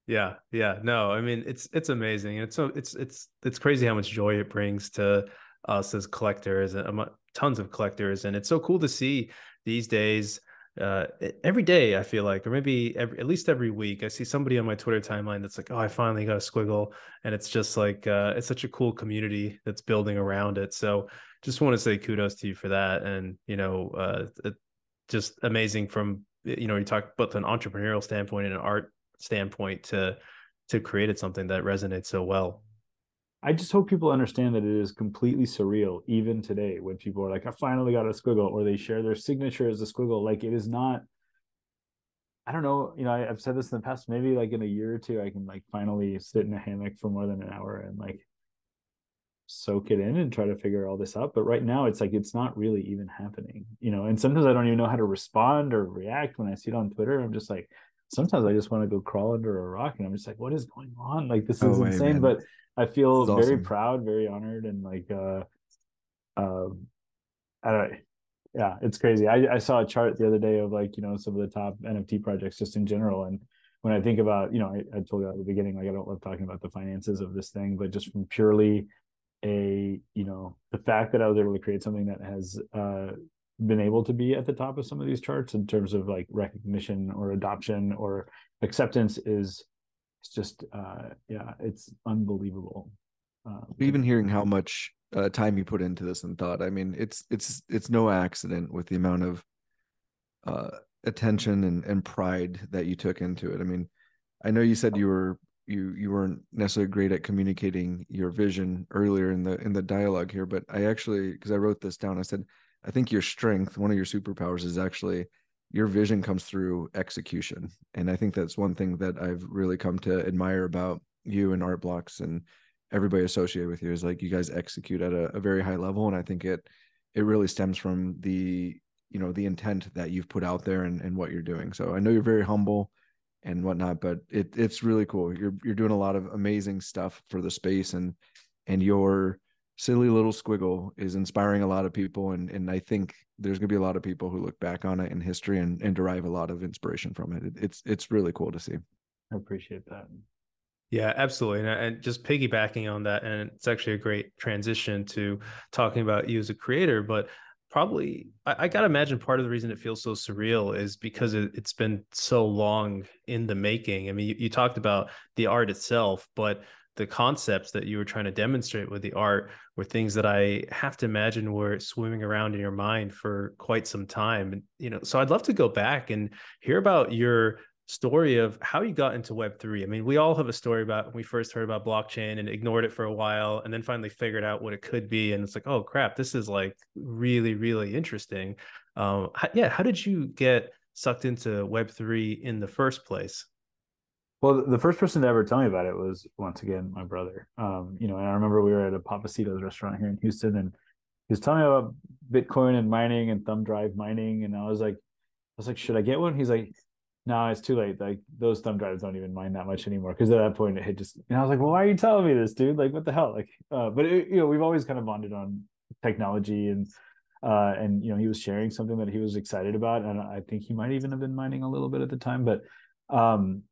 Yeah, yeah. No, I mean it's it's amazing. It's so it's it's it's crazy how much joy it brings to us as collectors and um, tons of collectors, and it's so cool to see these days. Uh, every day I feel like, or maybe every, at least every week, I see somebody on my Twitter timeline that's like, "Oh, I finally got a squiggle," and it's just like uh, it's such a cool community that's building around it. So, just want to say kudos to you for that, and you know, uh, it, just amazing from you know you talk both an entrepreneurial standpoint and an art standpoint to to created something that resonates so well. I just hope people understand that it is completely surreal, even today, when people are like, I finally got a squiggle, or they share their signature as a squiggle. Like it is not, I don't know, you know, I, I've said this in the past, maybe like in a year or two, I can like finally sit in a hammock for more than an hour and like soak it in and try to figure all this out. But right now it's like it's not really even happening, you know, and sometimes I don't even know how to respond or react when I see it on Twitter. I'm just like, sometimes I just want to go crawl under a rock and I'm just like, what is going on? Like this is way, insane. But I feel very awesome. proud, very honored, and like uh um I don't yeah, it's crazy. I, I saw a chart the other day of like, you know, some of the top NFT projects just in general. And when I think about, you know, I, I told you at the beginning, like I don't love talking about the finances of this thing, but just from purely a, you know, the fact that I was able to create something that has uh been able to be at the top of some of these charts in terms of like recognition or adoption or acceptance is it's just uh yeah it's unbelievable uh, Even hearing how much uh, time you put into this and thought, I mean, it's it's it's no accident with the amount of uh, attention and, and pride that you took into it. I mean, I know you said you were you you weren't necessarily great at communicating your vision earlier in the in the dialogue here, but I actually because I wrote this down, I said I think your strength, one of your superpowers, is actually your vision comes through execution, and I think that's one thing that I've really come to admire about you and Art Blocks and everybody associated with you is like you guys execute at a, a very high level, and I think it it really stems from the you know the intent that you've put out there and, and what you're doing. So I know you're very humble and whatnot, but it it's really cool. You're you're doing a lot of amazing stuff for the space and and your silly little squiggle is inspiring a lot of people and and I think there's gonna be a lot of people who look back on it in history and, and derive a lot of inspiration from it. it. It's it's really cool to see. i appreciate that Yeah, absolutely. And, and just piggybacking on that, and it's actually a great transition to talking about you as a creator, but probably I, I gotta imagine part of the reason it feels so surreal is because it, it's been so long in the making. I mean, you, you talked about the art itself, but the concepts that you were trying to demonstrate with the art were things that I have to imagine were swimming around in your mind for quite some time. And you know, so I'd love to go back and hear about your story of how you got into web3 i mean we all have a story about when we first heard about blockchain and ignored it for a while and then finally figured out what it could be. And it's like oh crap this is like really really interesting. Um yeah how did you get sucked into web3 in the first place well the first person to ever tell me about it was once again my brother um you know and i remember we were at a Pappasitos restaurant here in houston and he was telling me about bitcoin and mining and thumb drive mining and i was like i was like should i get one he's like no, it's too late. Like those thumb drives don't even mine that much anymore. Because at that point, it had just. And I was like, "Well, why are you telling me this, dude? Like, what the hell?" Like, uh, but it, you know, we've always kind of bonded on technology and, uh, and you know, he was sharing something that he was excited about, and I think he might even have been mining a little bit at the time. But, um,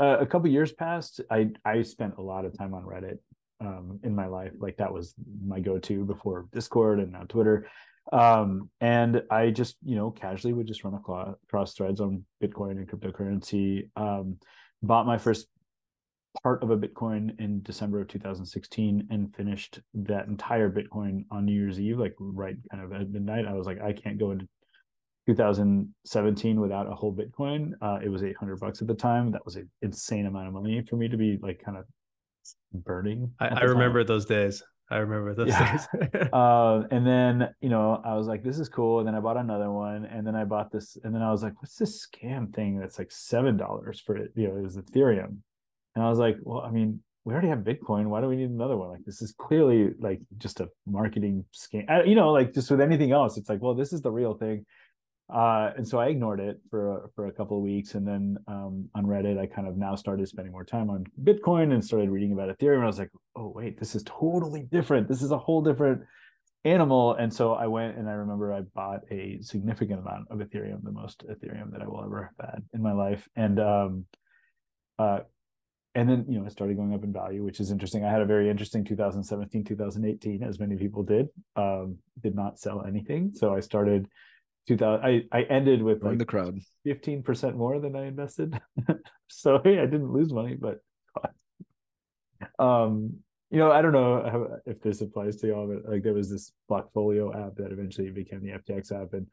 uh, a couple years passed. I I spent a lot of time on Reddit, um, in my life. Like that was my go-to before Discord and now Twitter um and i just you know casually would just run across, threads on bitcoin and cryptocurrency um bought my first part of a bitcoin in december of 2016 and finished that entire bitcoin on new year's eve like right kind of at midnight i was like i can't go into 2017 without a whole bitcoin uh it was 800 bucks at the time that was an insane amount of money for me to be like kind of burning i, I remember those days i remember those Yeah. days *laughs* uh, and then you know I was like, this is cool. And then I bought another one, and then I bought this, and then I was like, what's this scam thing that's like seven dollars for it? You know, it was Ethereum, and I was like, well, I mean, we already have Bitcoin. Why do we need another one? Like this is clearly like just a marketing scam. You know, like just with anything else, it's like, well, this is the real thing. Uh, and so I ignored it for for a couple of weeks, and then um, on Reddit, I kind of now started spending more time on Bitcoin and started reading about Ethereum. And I was like, oh wait, this is totally different. This is a whole different animal. And so I went and I remember I bought a significant amount of Ethereum, the most Ethereum that I will ever have had in my life, and um, uh, and then you know it started going up in value which is interesting i had a very interesting 2017 2018 as many people did um did not sell anything so i started 2000 i i ended with like like the crowd. 15% more than i invested. *laughs* So hey i didn't lose money but *laughs* um you know i don't know how, if this applies to y'all but like there was this blockfolio app that eventually became the ftx app and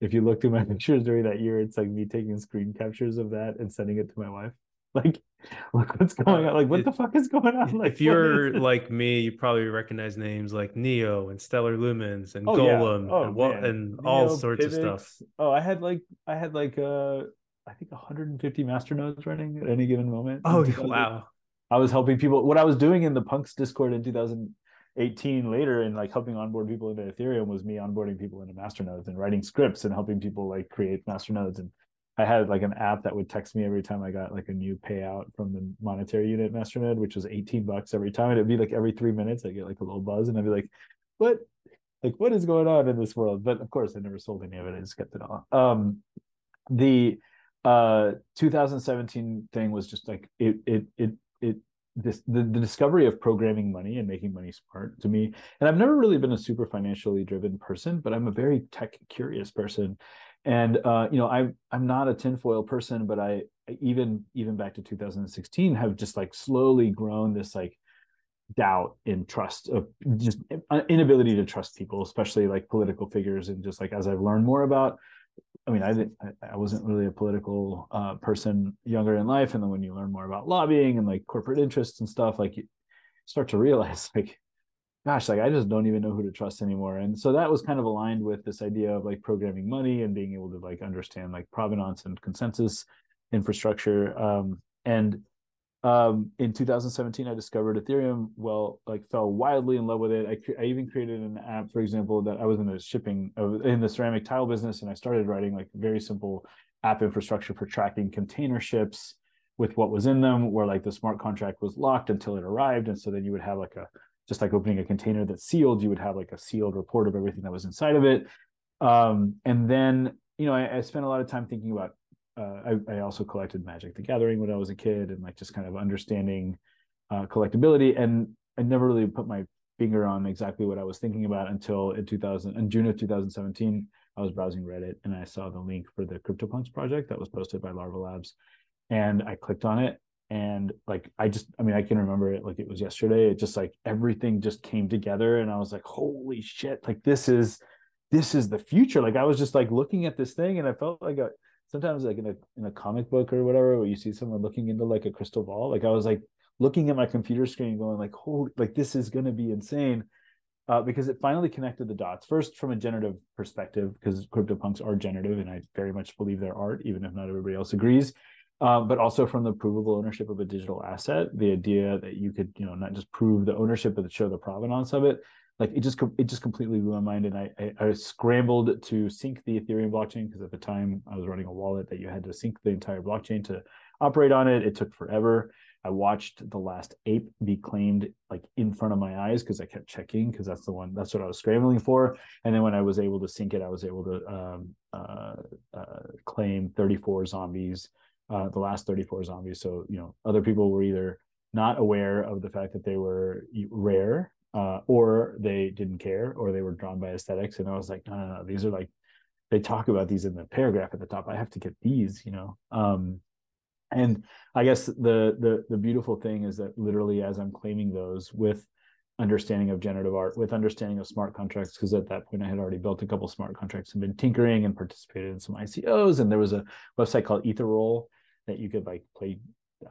if you look through my *laughs* pictures during that year it's like me taking screen captures of that and sending it to my wife. Like *laughs* look what's going on like what It- the fuck is going on like if you're like me, you probably recognize names like Neo and Stellar Lumens and Oh, yeah. Golem Oh, and, what, and all Neo, sorts of stuff. Oh, I had like I had like uh I think 150 master nodes running at any given moment. Oh *laughs* wow! I was helping people. What I was doing in the Punks Discord in 2018 later, and like helping onboard people into Ethereum was me onboarding people into master nodes and writing scripts and helping people like create master nodes. And I had like an app that would text me every time I got like a new payout from the monetary unit master node, which was 18 bucks every time. And it'd be like every three minutes I get like a little buzz, and I'd be like, "What? Like what is going on in this world?" But of course, I never sold any of it. I just kept it all. Um, the uh 2017 thing was just like it it it it this the, the discovery of programming money and making money smart to me and i've never really been a super financially driven person but i'm a very tech curious person and uh you know i'm i'm not a tinfoil person but i even even back to 2016 have just like slowly grown this like doubt in trust of just uh, inability to trust people especially like political figures and just like as i've learned more about I mean, I didn't, I- I wasn't really a political uh, person younger in life, and then when you learn more about lobbying and like corporate interests and stuff, like you start to realize, *laughs* like, gosh, like I just don't even know who to trust anymore. And so that was kind of aligned with this idea of like programming money and being able to like understand like provenance and consensus infrastructure. Um, and um, in 2017, I discovered Ethereum. Well, like fell wildly in love with it. I, I even created an app, for example, that I was in the shipping of in the ceramic tile business, and I started writing like very simple app infrastructure for tracking container ships with what was in them, where like the smart contract was locked until it arrived, and so then you would have like a just like opening a container that's sealed, you would have like a sealed report of everything that was inside of it. Um, and then you know, I, I spent a lot of time thinking about uh, I, I also collected Magic the Gathering when I was a kid and like just kind of understanding uh, collectability. And I never really put my finger on exactly what I was thinking about until in 2000, in June of 2017, I was browsing Reddit and I saw the link for the CryptoPunks project that was posted by Larva Labs. And I clicked on it and like I just, I mean, I can remember it like it was yesterday. It just like everything just came together and I was like, holy shit, like this is, this is the future. Like I was just like looking at this thing and I felt like a, sometimes like in a in a comic book or whatever where you see someone looking into like a crystal ball like i was like looking at my computer screen going like holy like this is going to be insane uh, because it finally connected the dots first from a generative perspective because CryptoPunks are generative and I very much believe they're art even if not everybody else agrees uh, but also from the provable ownership of a digital asset the idea that you could you know not just prove the ownership but show the provenance of it like it just it just completely blew my mind and I, I i scrambled to sync the ethereum blockchain because at the time i was running a wallet that you had to sync the entire blockchain to operate on it. It took forever. I watched the last ape be claimed like in front of my eyes because i kept checking because that's the one that's what i was scrambling for. And then when i was able to sync it i was able to um, uh, uh, claim 34 zombies uh, the last 34 zombies so you know other people were either not aware of the fact that they were rare uh, or they didn't care, or they were drawn by aesthetics. And I was like, no, no, no, these are like, they talk about these in the paragraph at the top. I have to get these, you know. Um, and I guess the the the beautiful thing is that literally, as I'm claiming those with understanding of generative art, with understanding of smart contracts, because at that point I had already built a couple smart contracts and been tinkering and participated in some ICOs, and there was a website called Etheroll that you could like play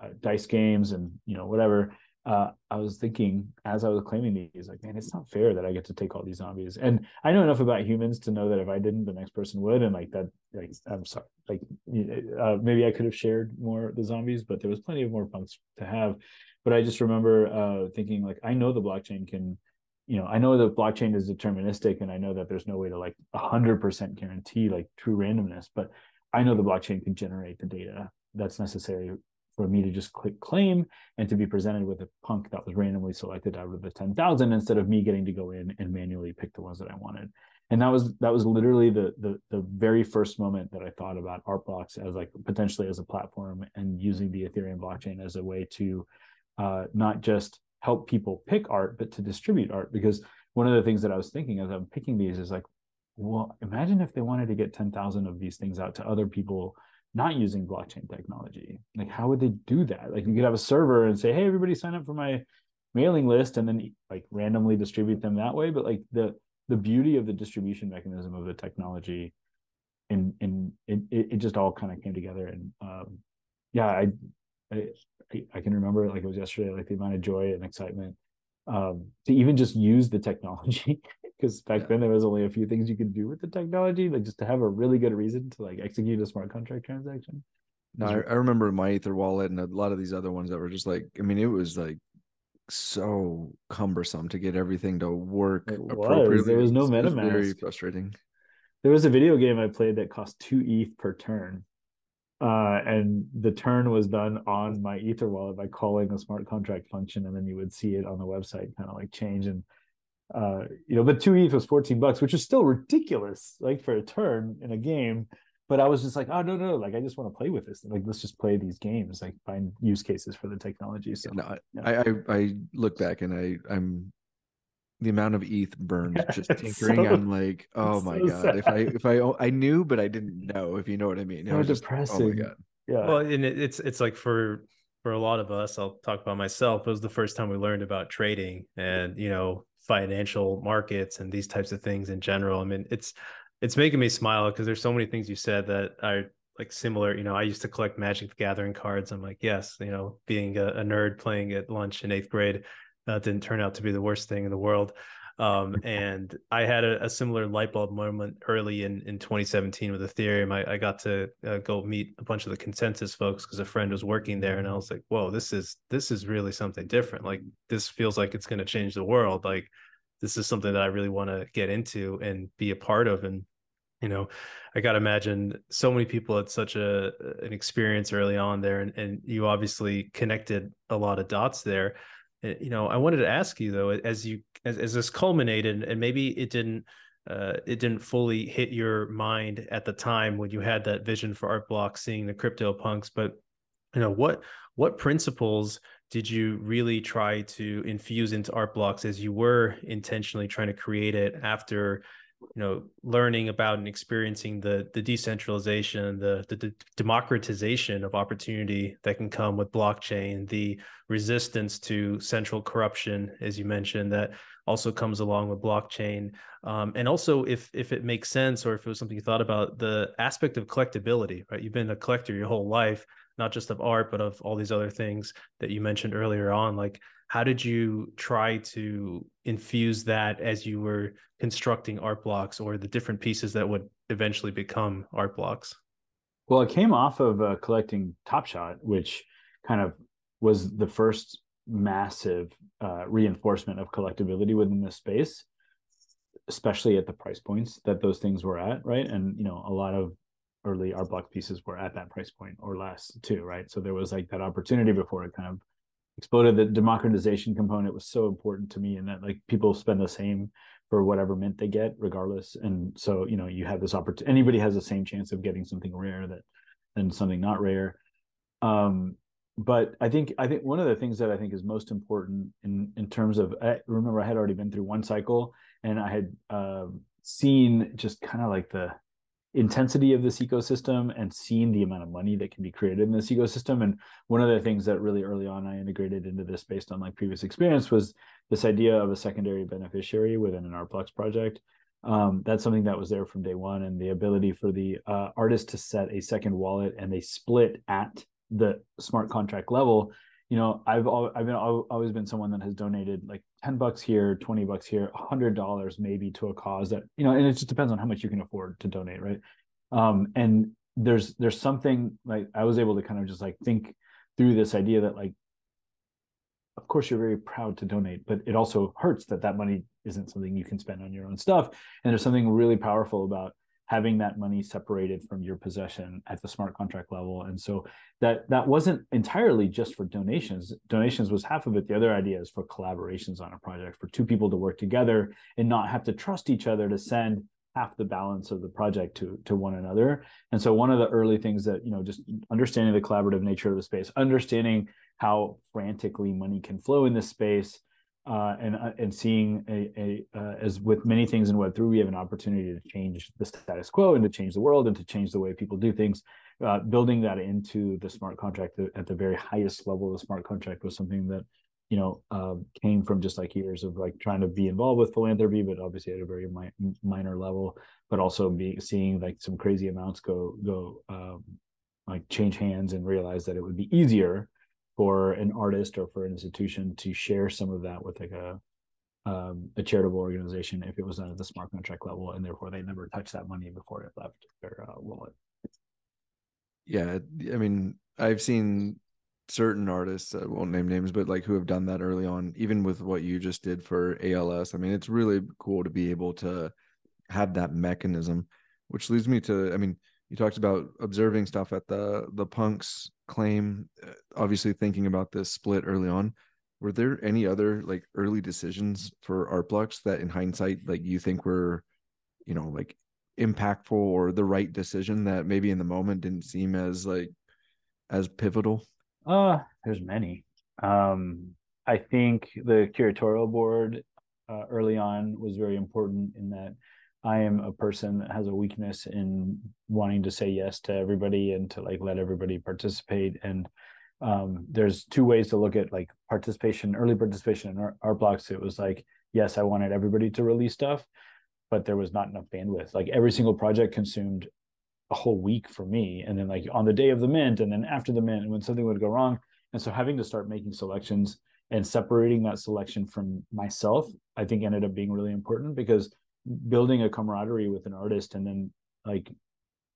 uh, dice games and you know whatever uh, I was thinking as I was claiming these, like, man, it's not fair that I get to take all these zombies. And I know enough about humans to know that if I didn't, the next person would. And like that, like, I'm sorry, like, uh, maybe I could have shared more the zombies, but there was plenty of more punks to have. But I just remember uh, thinking like, I know the blockchain can, you know, I know the blockchain is deterministic, and I know that there's no way to like hundred percent guarantee like true randomness, but I know the blockchain can generate the data that's necessary for me to just click claim and to be presented with a punk that was randomly selected out of the 10,000 instead of me getting to go in and manually pick the ones that I wanted. And that was that was literally the the the very first moment that I thought about art blocks as like potentially as a platform and using the Ethereum blockchain as a way to uh, not just help people pick art but to distribute art because one of the things that I was thinking as I'm picking these is like well imagine if they wanted to get 10,000 of these things out to other people not using blockchain technology. Like how would they do that? Like you could have a server and say hey everybody sign up for my mailing list and then like randomly distribute them that way. But like the the beauty of the distribution mechanism of the technology and and it, it just all kind of came together. And um, yeah I, I i can remember like it was yesterday like the amount of joy and excitement um, to even just use the technology *laughs* because back yeah. then there was only a few things you could do with the technology, like just to have a really good reason to like execute a smart contract transaction. No, I, I remember my Ether wallet and a lot of these other ones that were just like, I mean, it was like so cumbersome to get everything to work it appropriately. Was. There was no MetaMask. Was very frustrating. There was a video game I played that cost two ETH per turn. Uh, and the turn was done on my Ether wallet by calling a smart contract function, and then you would see it on the website kind of like change. And uh, you know, but two ETH was 14 bucks, which is still ridiculous, like for a turn in a game. But I was just like, oh no, no, like I just want to play with this. Like let's just play these games, like find use cases for the technology. So no, yeah. I, I I look back and I I'm the amount of ETH burned *laughs* just tinkering. So, I'm like, *laughs* oh my so god, sad. if I if I I knew but I didn't know, if you know what I mean. It so depressing. oh my god. Yeah. Well, and it, it's it's like for for a lot of us, I'll talk about myself. It was the first time we learned about trading, and you know, financial markets and these types of things in general. I mean, it's it's making me smile because there's so many things you said that are like similar. You know, I used to collect Magic the Gathering cards. I'm like, yes, you know, being a, a nerd playing at lunch in eighth grade uh, didn't turn out to be the worst thing in the world. Um, and I had a, a, similar light bulb moment early in, in 2017 with Ethereum. I, I got to uh, go meet a bunch of the ConsenSys folks because a friend was working there, and I was like, "Whoa, this is this is really something different. Like this feels like it's going to change the world. Like this is something that I really want to get into and be a part of." And you know, I got to imagine so many people had such a an experience early on there, and and you obviously connected a lot of dots there. Eh, you know, I wanted to ask you though, as you as, as this culminated, and maybe it didn't uh, it didn't fully hit your mind at the time when you had that vision for art block, seeing the crypto punks, but you know what what principles did you really try to infuse into art blocks as you were intentionally trying to create it after you know learning about and experiencing the the decentralization the, the, democratization of opportunity that can come with blockchain the resistance to central corruption as you mentioned that also comes along with blockchain. Um, and also if if it makes sense or if it was something you thought about the aspect of collectability right? You've been a collector your whole life not just of art but of all these other things that you mentioned earlier on like how did you try to infuse that as you were constructing art blocks or the different pieces that would eventually become art blocks? Well it came off of uh, collecting top shot which kind of was the first massive uh, reinforcement of collectability within the space especially at the price points that those things were at right? And you know a lot of early art block pieces were at that price point or less too right? So there was like that opportunity before it kind of exploded. The democratization component was so important to me and that like people spend the same for whatever mint they get regardless. And so you know you have this opportunity anybody has the same chance of getting something rare that than something not rare. Um but i think i think one of the things that i think is most important in in terms of I remember i had already been through one cycle and i had uh, seen just kind of like the intensity of this ecosystem and seeing the amount of money that can be created in this ecosystem. And one of the things that really early on I integrated into this based on like previous experience was this idea of a secondary beneficiary within an Art Blocks project. Um, that's something that was there from day one, and the ability for the uh, artist to set a second wallet and they split at the smart contract level you know i've i've been always been someone that has donated like 10 bucks here 20 bucks here 100 dollars maybe to a cause that you know and it just depends on how much you can afford to donate right? Um and there's there's something like i was able to kind of just like think through this idea that like of course you're very proud to donate but it also hurts that that money isn't something you can spend on your own stuff. And there's something really powerful about having that money separated from your possession at the smart contract level. And so that that wasn't entirely just for donations. Donations was half of it. The other idea is for collaborations on a project for two people to work together and not have to trust each other to send half the balance of the project to to one another. And so one of the early things that you know just understanding the collaborative nature of the space understanding how frantically money can flow in this space uh, and uh, and seeing a, a uh, as with many things in Web three, we have an opportunity to change the status quo and to change the world and to change the way people do things. Uh, building that into the smart contract at the very highest level of the smart contract was something that you know um, came from just like years of like trying to be involved with philanthropy, but obviously at a very mi- minor level, but also being seeing like some crazy amounts go go um, like change hands and realize that it would be easier for an artist or for an institution to share some of that with like a um, a charitable organization if it was done at the smart contract level and therefore they never touched that money before it left their uh, wallet. Yeah i mean i've seen certain artists i won't name names but like who have done that early on even with what you just did for als i mean it's really cool to be able to have that mechanism which leads me to i mean you talked about observing stuff at the the punks claim uh, obviously thinking about this split early on. Were there any other like early decisions for art blocks that in hindsight like you think were you know like impactful or the right decision that maybe in the moment didn't seem as like as pivotal? Uh there's many. Um i think the curatorial board uh, early on was very important in that I am a person that has a weakness in wanting to say yes to everybody and to like let everybody participate. And um, there's two ways to look at like participation, early participation in art, art blocks. It was like, yes, I wanted everybody to release stuff, but there was not enough bandwidth. Like every single project consumed a whole week for me. And then like on the day of the mint and then after the mint, and when something would go wrong. And so having to start making selections and separating that selection from myself, I think ended up being really important because building a camaraderie with an artist and then like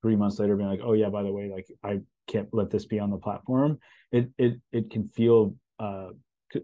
three months later being like oh yeah by the way like i can't let this be on the platform. It it it can feel uh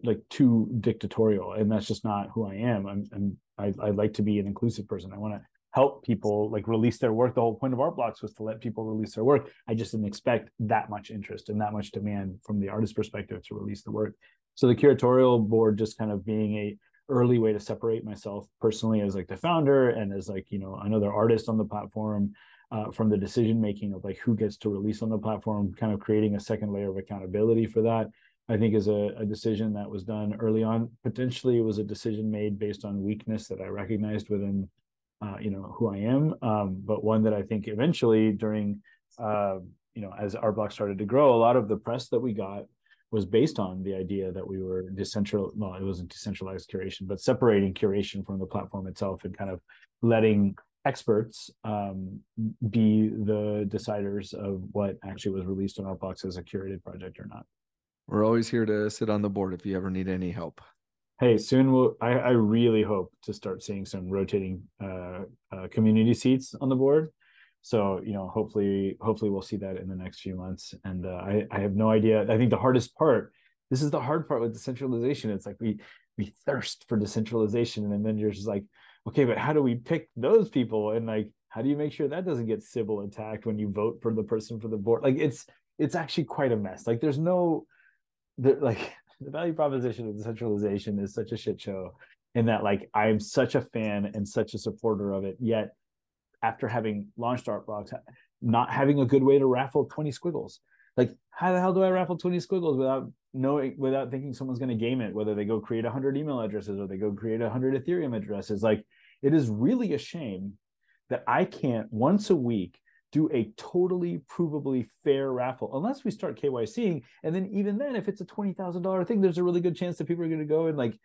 like too dictatorial and that's just not who i am. I'm, I'm I, I like to be an inclusive person. I want to help people like release their work. The whole point of art blocks was to let people release their work. I just didn't expect that much interest and that much demand from the artist perspective to release the work. So the curatorial board just kind of being a early way to separate myself personally as like the founder and as like you know another artist on the platform uh, from the decision making of like who gets to release on the platform kind of creating a second layer of accountability for that i think is a, a decision that was done early on. Potentially it was a decision made based on weakness that i recognized within uh, you know who i am um, but one that i think eventually during uh, you know as art block started to grow a lot of the press that we got was based on the idea that we were decentral well it wasn't decentralized curation but separating curation from the platform itself and kind of letting experts um, be the deciders of what actually was released on art blocks as a curated project or not. We're always here to sit on the board if you ever need any help. Hey soon we'll i, I really hope to start seeing some rotating uh, uh, community seats on the board so you know hopefully hopefully we'll see that in the next few months. And uh, I, I have no idea. I think the hardest part this is the hard part with decentralization. It's like we we thirst for decentralization. And then you're just like okay but how do we pick those people? And like how do you make sure that doesn't get Sybil attacked when you vote for the person for the board? Like it's it's actually quite a mess. Like there's no the, like *laughs* the value proposition of decentralization is such a shit show in that like i'm such a fan and such a supporter of it yet after having launched art blocks not having a good way to raffle 20 squiggles. Like how the hell do i raffle 20 squiggles without knowing without thinking someone's going to game it whether they go create 100 email addresses or they go create 100 ethereum addresses? Like it is really a shame that i can't once a week do a totally provably fair raffle unless we start kycing and then even then if it's a $20000 thing there's a really good chance that people are going to go and like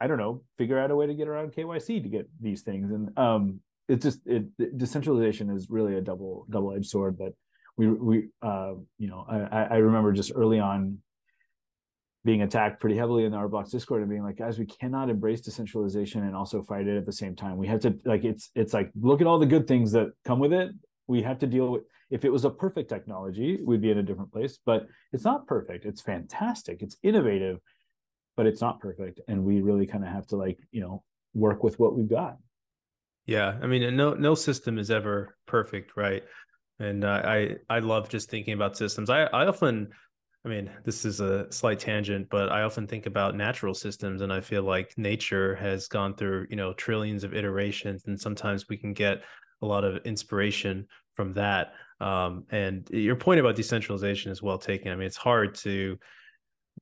i don't know figure out a way to get around kyc to get these things. And um it's just it, decentralization is really a double double edged sword that we we uh you know I I remember just early on being attacked pretty heavily in the Art Blocks Discord and being like, guys, we cannot embrace decentralization and also fight it at the same time. We have to like it's it's like look at all the good things that come with it. We have to deal with if it was a perfect technology, we'd be in a different place, but it's not perfect. It's fantastic. It's innovative but it's not perfect and we really kind of have to like you know work with what we've got yeah i mean no no system is ever perfect right and uh, i i love just thinking about systems i i often I mean, this is a slight tangent, but I often think about natural systems and I feel like nature has gone through, you know, trillions of iterations and sometimes we can get a lot of inspiration from that. Um, and your point about decentralization is well taken. I mean, it's hard to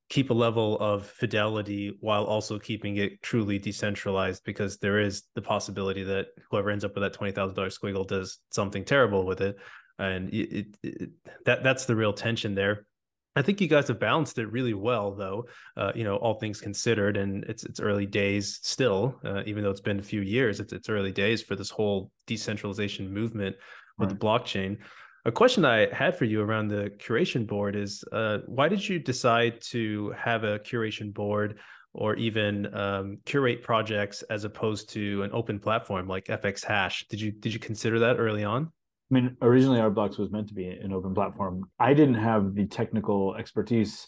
keep a level of fidelity while also keeping it truly decentralized because there is the possibility that whoever ends up with that $20,000 squiggle does something terrible with it. And it, it, it, that that's the real tension there. I think you guys have balanced it really well, though. Uh, you know, all things considered, and it's it's early days still. Uh, even though it's been a few years, it's it's early days for this whole decentralization movement with right. the blockchain. A question I had for you around the curation board is, uh, why did you decide to have a curation board or even um, curate projects as opposed to an open platform like FX Hash? Did you did you consider that early on? I mean, originally Artblocks was meant to be an open platform. I didn't have the technical expertise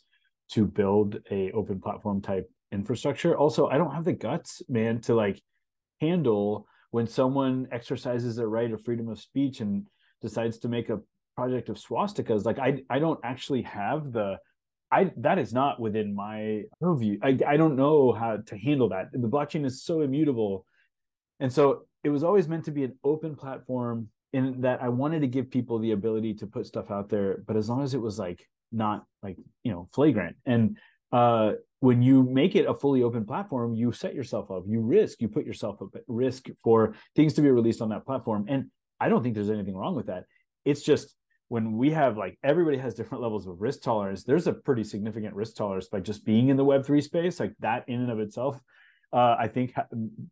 to build a open platform type infrastructure. Also, I don't have the guts, man, to like handle when someone exercises their right of freedom of speech and decides to make a project of swastikas. Like I, I don't actually have the I that is not within my purview. I, I don't know how to handle that. The blockchain is so immutable. And so it was always meant to be an open platform in that I wanted to give people the ability to put stuff out there, but as long as it was like not like you know flagrant. And uh, when you make it a fully open platform, you set yourself up, you risk, you put yourself at risk for things to be released on that platform. And I don't think there's anything wrong with that. It's just when we have like everybody has different levels of risk tolerance, there's a pretty significant risk tolerance by just being in the Web3 space, like that in and of itself. Uh, I think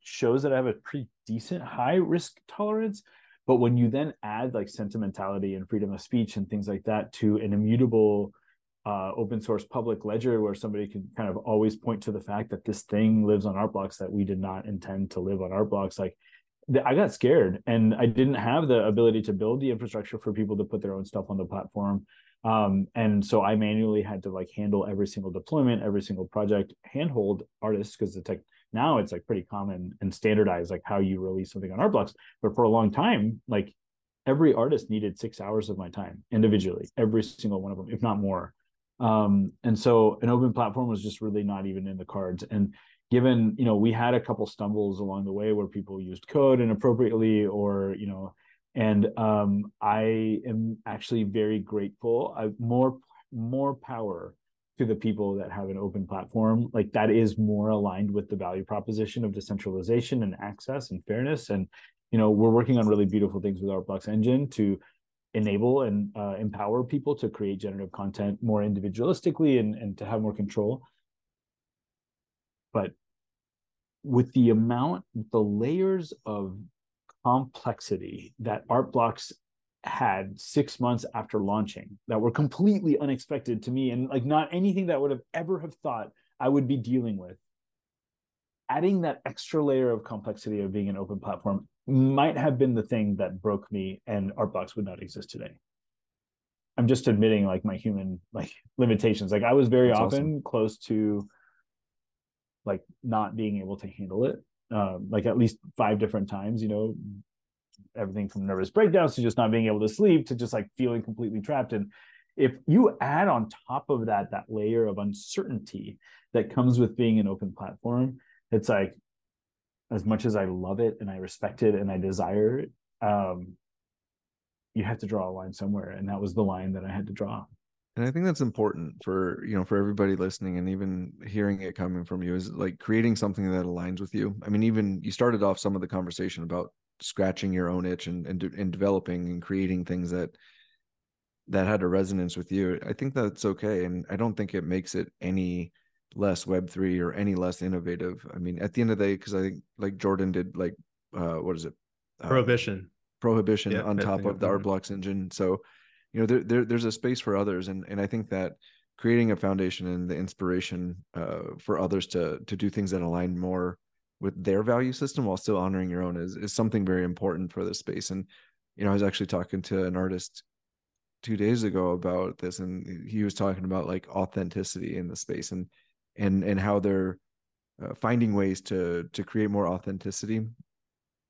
shows that I have a pretty decent high risk tolerance. But when you then add like sentimentality and freedom of speech and things like that to an immutable uh, open source public ledger where somebody can kind of always point to the fact that this thing lives on art blocks that we did not intend to live on art blocks, like I got scared and I didn't have the ability to build the infrastructure for people to put their own stuff on the platform. Um, and so I manually had to like handle every single deployment, every single project, handhold artists because the tech now it's like pretty common and standardized like how you release something on art blocks but for a long time like every artist needed six hours of my time individually every single one of them if not more. Um, and so an open platform was just really not even in the cards. And given you know we had a couple stumbles along the way where people used code inappropriately or you know and um, i am actually very grateful. I, more more power to the people that have an open platform. Like that is more aligned with the value proposition of decentralization and access and fairness. And you know we're working on really beautiful things with Artblocks engine to enable and uh, empower people to create generative content more individualistically and, and to have more control but with the amount the layers of complexity that Artblocks had six months after launching that were completely unexpected to me and like not anything that would have ever have thought I would be dealing with. Adding that extra layer of complexity of being an open platform might have been the thing that broke me and Artblocks would not exist today. I'm just admitting like my human like *laughs* limitations. Like I was very That's often awesome. close to like not being able to handle it. Um, like at least five different times, you know, everything from nervous breakdowns to just not being able to sleep to just like feeling completely trapped and if you add on top of that that layer of uncertainty that comes with being an open platform it's like as much as i love it and i respect it and i desire it um, you have to draw a line somewhere and that was the line that i had to draw and i think that's important for you know for everybody listening and even hearing it coming from you is like creating something that aligns with you. I mean even you started off some of the conversation about scratching your own itch and, and and developing and creating things that that had a resonance with you. I think that's okay and i don't think it makes it any less web3 or any less innovative. I mean at the end of the day because i think like jordan did like uh what is it? Uh, prohibition. prohibition yeah, on top of the art blocks engine. So you know there, there there's a space for others and and i think that creating a foundation and the inspiration uh, for others to to do things that align more with their value system while still honoring your own is, is something very important for this space. And, you know, I was actually talking to an artist two days ago about this, and he was talking about like authenticity in the space. And and and how they're uh, finding ways to to create more authenticity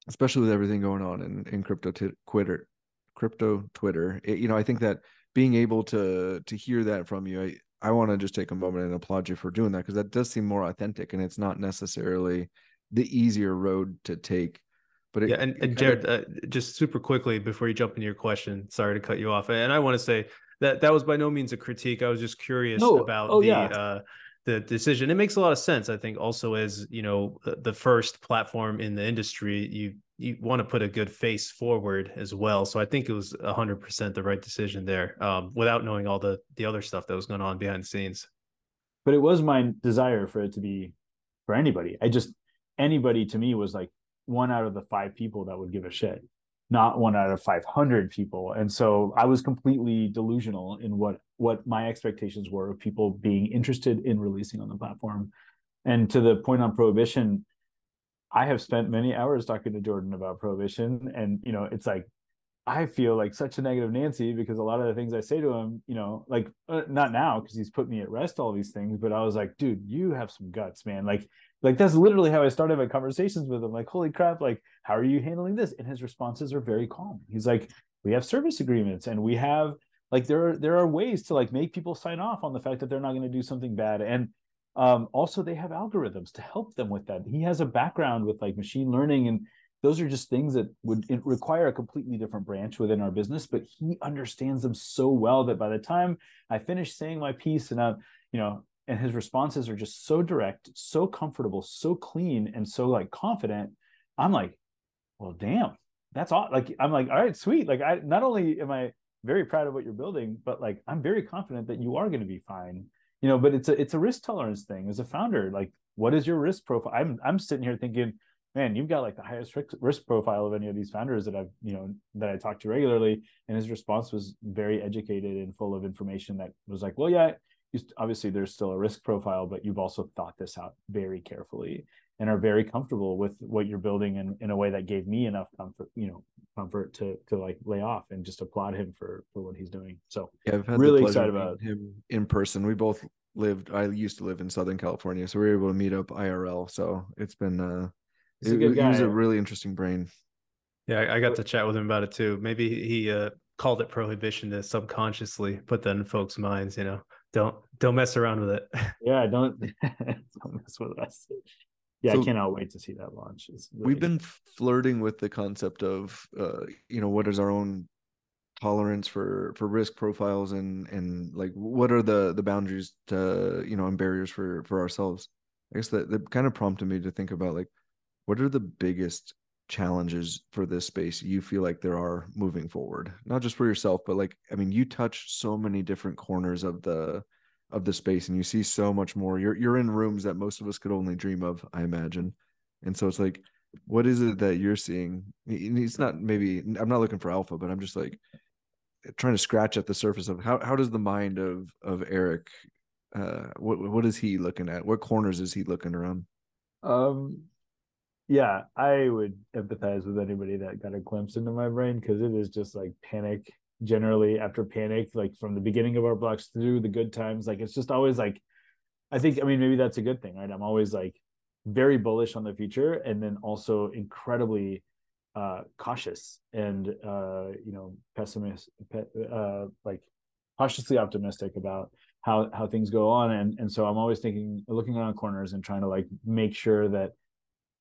especially with everything going on in in crypto t- twitter crypto twitter it, you know i think that being able to to hear that from you i i want to just take a moment and applaud you for doing that because that does seem more authentic and it's not necessarily the easier road to take but it, yeah and, and jared of... uh, just super quickly before you jump into your question sorry to cut you off and i want to say that that was by no means a critique i was just curious no. about oh, the yeah. uh the decision. It makes a lot of sense. I think also as you know the first platform in the industry, you you want to put a good face forward as well. So I think it was hundred percent the right decision there, um, without knowing all the the other stuff that was going on behind the scenes. But it was my desire for it to be for anybody. I just anybody to me was like one out of the five people that would give a shit not one out of 500 people and so i was completely delusional in what what my expectations were of people being interested in releasing on the platform and to the point on prohibition i have spent many hours talking to jordan about prohibition and you know it's like i feel like such a negative nancy because a lot of the things i say to him you know like uh, not now because he's put me at rest all these things but i was like dude you have some guts man like like that's literally how I started my conversations with him. Like, holy crap, like, how are you handling this? And his responses are very calm. He's like, we have service agreements and we have like there are there are ways to like make people sign off on the fact that they're not going to do something bad. And um, also they have algorithms to help them with that. He has a background with like machine learning and those are just things that would require a completely different branch within our business but he understands them so well that by the time i finish saying my piece and I'm, you know and his responses are just so direct so comfortable so clean and so like confident i'm like well damn that's all like i'm like all right sweet like i not only am i very proud of what you're building but like i'm very confident that you are going to be fine you know but it's a it's a risk tolerance thing. As a founder like what is your risk profile i'm i'm sitting here thinking man you've got like the highest risk profile of any of these founders that i've you know that i talk to regularly. And his response was very educated and full of information that was like well yeah obviously there's still a risk profile, but you've also thought this out very carefully and are very comfortable with what you're building in, in a way that gave me enough comfort, you know, comfort to to like lay off and just applaud him for for what he's doing. So yeah, I've had really excited about him in person. We both lived. I used to live in Southern California, so we were able to meet up IRL. So it's been uh, he's it, a good guy. He was a really interesting brain. Yeah, I, I got to chat with him about it too. Maybe he uh, called it prohibition to subconsciously put that in folks' minds. You know, don't don't mess around with it. Yeah, *laughs* don't *laughs* don't mess with us. Yeah, so I cannot wait to see that launch. Really we've been flirting with the concept of uh, you know, what is our own tolerance for for risk profiles and and like what are the the boundaries to you know and barriers for for ourselves i guess that that kind of prompted me to think about like what are the biggest challenges for this space you feel like there are moving forward not just for yourself but like i mean you touch so many different corners of the of the space and you see so much more. You're you're in rooms that most of us could only dream of i imagine. And so it's like what is it that you're seeing? It's not maybe i'm not looking for alpha but i'm just like trying to scratch at the surface of how how does the mind of of eric uh what what is he looking at? What corners is he looking around? Um yeah, I would empathize with anybody that got a glimpse into my brain because it is just like panic generally after panic, like from the beginning of art blocks through the good times. Like it's just always like, I think, I mean, maybe that's a good thing, right? I'm always like very bullish on the future and then also incredibly uh, cautious and, uh, you know, pessimist, uh, like cautiously optimistic about how, how things go on. And, and so I'm always thinking, looking around corners and trying to like make sure that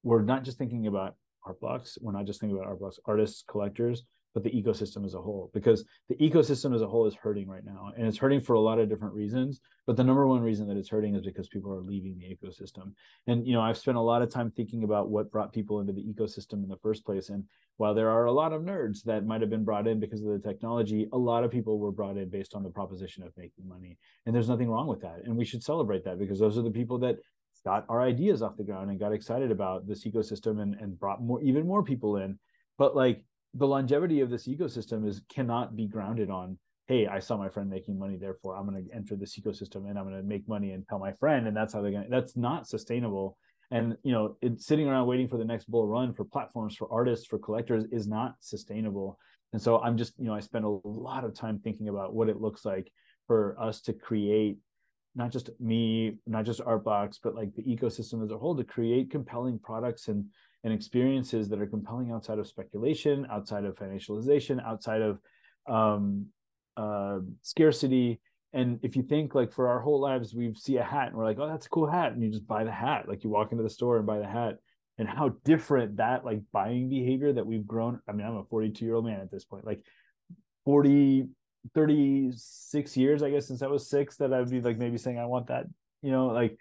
we're not just thinking about art blocks we're not just thinking about art blocks artists collectors but the ecosystem as a whole because the ecosystem as a whole is hurting right now and it's hurting for a lot of different reasons but the number one reason that it's hurting is because people are leaving the ecosystem. And you know i've spent a lot of time thinking about what brought people into the ecosystem in the first place and while there are a lot of nerds that might have been brought in because of the technology a lot of people were brought in based on the proposition of making money and there's nothing wrong with that and we should celebrate that because those are the people that got our ideas off the ground and got excited about this ecosystem and, and brought more even more people in. But like the longevity of this ecosystem is cannot be grounded on hey i saw my friend making money therefore i'm going to enter this ecosystem and i'm going to make money and tell my friend and that's how they're going to that's not sustainable. And you know it, sitting around waiting for the next bull run for platforms for artists for collectors is not sustainable. And so i'm just you know i spend a lot of time thinking about what it looks like for us to create not just me, not just Art Blocks, but like the ecosystem as a whole to create compelling products and and experiences that are compelling outside of speculation, outside of financialization, outside of um, uh, scarcity. And if you think like for our whole lives, we see a hat and we're like, oh, that's a cool hat. And you just buy the hat. Like you walk into the store and buy the hat. And how different that like buying behavior that we've grown. I mean, I'm a 42 year old man at this point, like 40, 36 years, I guess, since I was six, that I would be like maybe saying, I want that, you know, like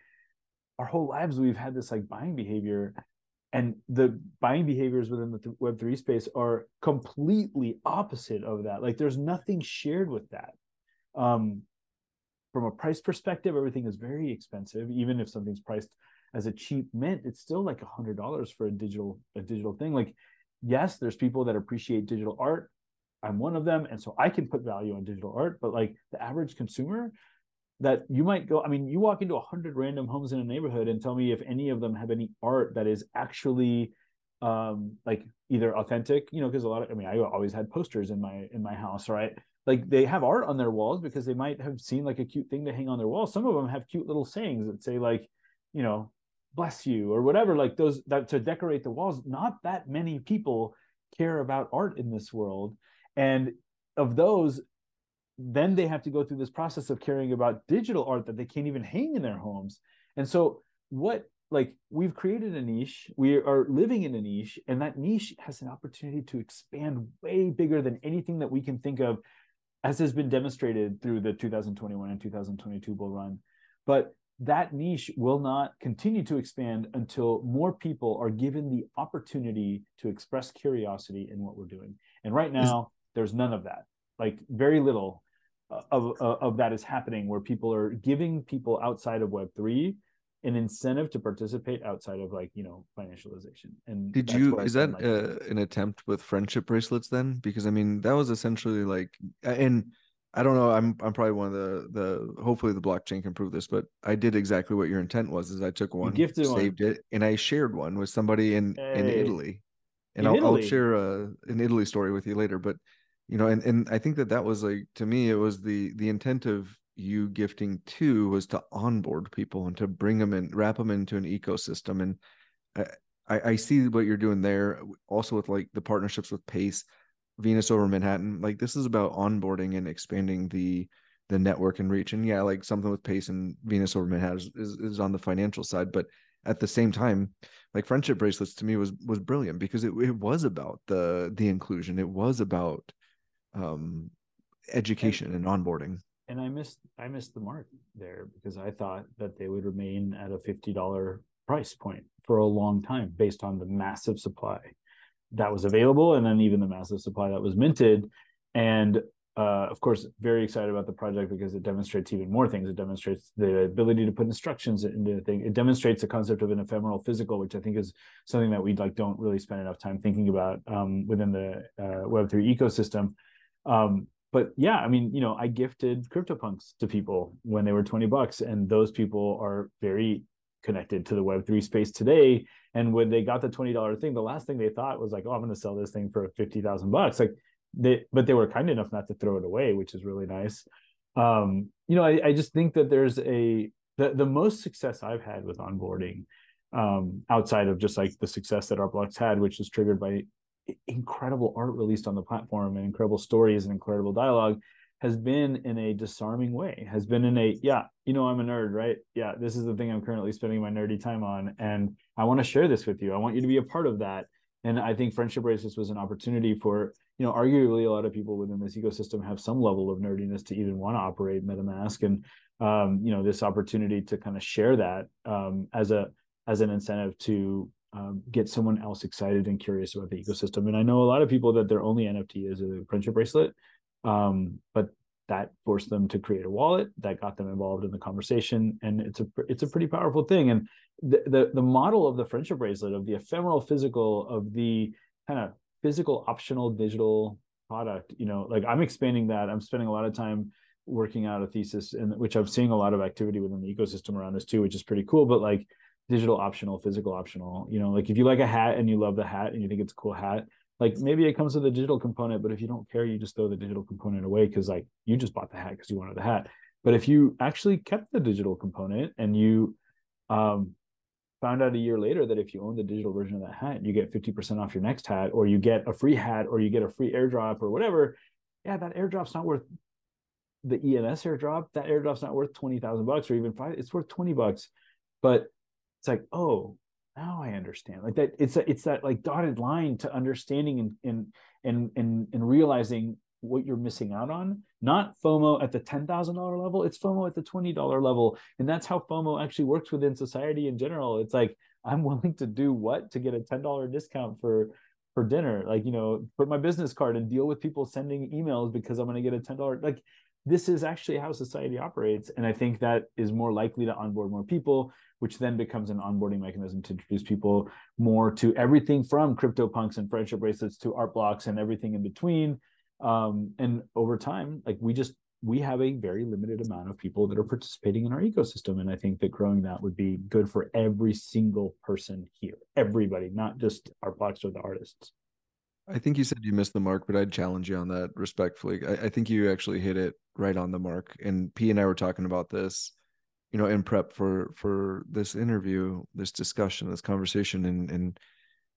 our whole lives, we've had this like buying behavior and the buying behaviors within the web3 space are completely opposite of that. Like there's nothing shared with that. Um, from a price perspective everything is very expensive. Even if something's priced as a cheap mint it's still like a hundred dollars for a digital a digital thing. Like yes there's people that appreciate digital art. I'm one of them and so i can put value on digital art. But like the average consumer that you might go i mean you walk into 100 random homes in a neighborhood and tell me if any of them have any art that is actually um like either authentic you know because a lot of i mean i always had posters in my in my house right? Like they have art on their walls because they might have seen like a cute thing to hang on their wall. Some of them have cute little sayings that say like you know bless you or whatever like those that to decorate the walls not that many people care about art in this world. And of those then they have to go through this process of caring about digital art that they can't even hang in their homes. And so what like we've created a niche, we are living in a niche, and that niche has an opportunity to expand way bigger than anything that we can think of, as has been demonstrated through the 2021 and 2022 bull run. But that niche will not continue to expand until more people are given the opportunity to express curiosity in what we're doing. And right now, there's none of that, like very little of, of that is happening where people are giving people outside of web3 an incentive to participate outside of like you know financialization and did you is that like, uh, an attempt with friendship bracelets then because i mean that was essentially like and i don't know i'm i'm probably one of the the hopefully the blockchain can prove this but i did exactly what your intent was is i took one gifted saved one. it and i shared one with somebody in hey. in italy and in I'll, Italy. I'll share a, an italy story with you later but you know and and i think that that was like to me it was the the intent of you gifting too was to onboard people and to bring them in wrap them into an ecosystem and i i see what you're doing there also with like the partnerships with pace venus over manhattan like this is about onboarding and expanding the the network and reach and yeah like something with pace and venus over manhattan is, is, is on the financial side but at the same time like friendship bracelets to me was was brilliant because it, it was about the the inclusion it was about um, education and, and onboarding. And I missed I missed the mark there because I thought that they would remain at a fifty dollar price point for a long time based on the massive supply that was available and then even the massive supply that was minted. And uh, of course very excited about the project because it demonstrates even more things. It demonstrates the ability to put instructions into the thing. It demonstrates the concept of an ephemeral physical which i think is something that we like don't really spend enough time thinking about um, within the uh, web3 ecosystem um, but yeah, I mean, you know, I gifted CryptoPunks to people when they were 20 bucks, and those people are very connected to the Web3 space today. And when they got the $20 thing, the last thing they thought was like, oh, I'm going to sell this thing for 50,000 bucks. Like they, but they were kind enough not to throw it away, which is really nice. Um, you know, I, I just think that there's a, the, the most success I've had with onboarding um, outside of just like the success that art blocks had, which is triggered by incredible art released on the platform and incredible stories and incredible dialogue has been in a disarming way has been in a yeah you know i'm a nerd right? Yeah this is the thing i'm currently spending my nerdy time on and i want to share this with you. I want you to be a part of that. And i think friendship bracelets was an opportunity for you know arguably a lot of people within this ecosystem have some level of nerdiness to even want to operate metamask. And um, you know this opportunity to kind of share that um, as a as an incentive to um, get someone else excited and curious about the ecosystem. And I know a lot of people that their only NFT is a friendship bracelet, um, but that forced them to create a wallet that got them involved in the conversation, and it's a it's a pretty powerful thing. And the the, the model of the friendship bracelet, of the ephemeral physical, of the kind of physical optional digital product, you know, like I'm expanding that. I'm spending a lot of time working out a thesis, and which I'm seeing a lot of activity within the ecosystem around this too, which is pretty cool. But like digital optional, physical optional. You know, like if you like a hat and you love the hat and you think it's a cool hat, like maybe it comes with a digital component, but if you don't care, you just throw the digital component away because like you just bought the hat because you wanted the hat. But if you actually kept the digital component and you um, found out a year later that if you own the digital version of that hat, you get 50% off your next hat, or you get a free hat, or you get a free airdrop, or whatever. Yeah, that airdrop's not worth the ENS airdrop. That airdrop's not worth 20,000 bucks or even five, it's worth 20 bucks. But it's like, oh, now I understand. Like that, it's a, it's that like dotted line to understanding and and and and, and realizing what you're missing out on. Not FOMO at the ten thousand dollar level. It's FOMO at the twenty dollar level, and that's how FOMO actually works within society in general. It's like I'm *laughs* willing to do what to get a ten dollar discount for for dinner like you know put my business card and deal with people sending emails because i'm going to get a $10 like this is actually how society operates and i think that is more likely to onboard more people which then becomes an onboarding mechanism to introduce people more to everything from CryptoPunks and friendship bracelets to art blocks and everything in between. Um, and over time, like we just we have a very limited amount of people that are participating in our ecosystem. And I think that growing that would be good for every single person here, everybody, not just art blocks or the artists. I think you said you missed the mark, but I'd challenge you on that respectfully. I, I think you actually hit it right on the mark. And P and I were talking about this you know in prep for for this interview this discussion this conversation and and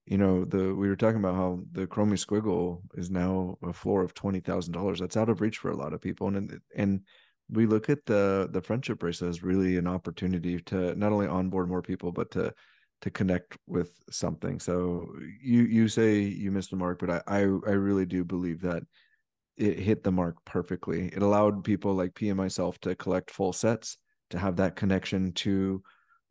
you know the we were talking about how the chromie squiggle is now a floor of twenty thousand dollars. That's out of reach for a lot of people. And and we look at the the friendship bracelet as really an opportunity to not only onboard more people but to to connect with something. So you you say you missed the mark but i i, I really do believe that it hit the mark perfectly. It allowed people like p and myself to collect full sets to have that connection to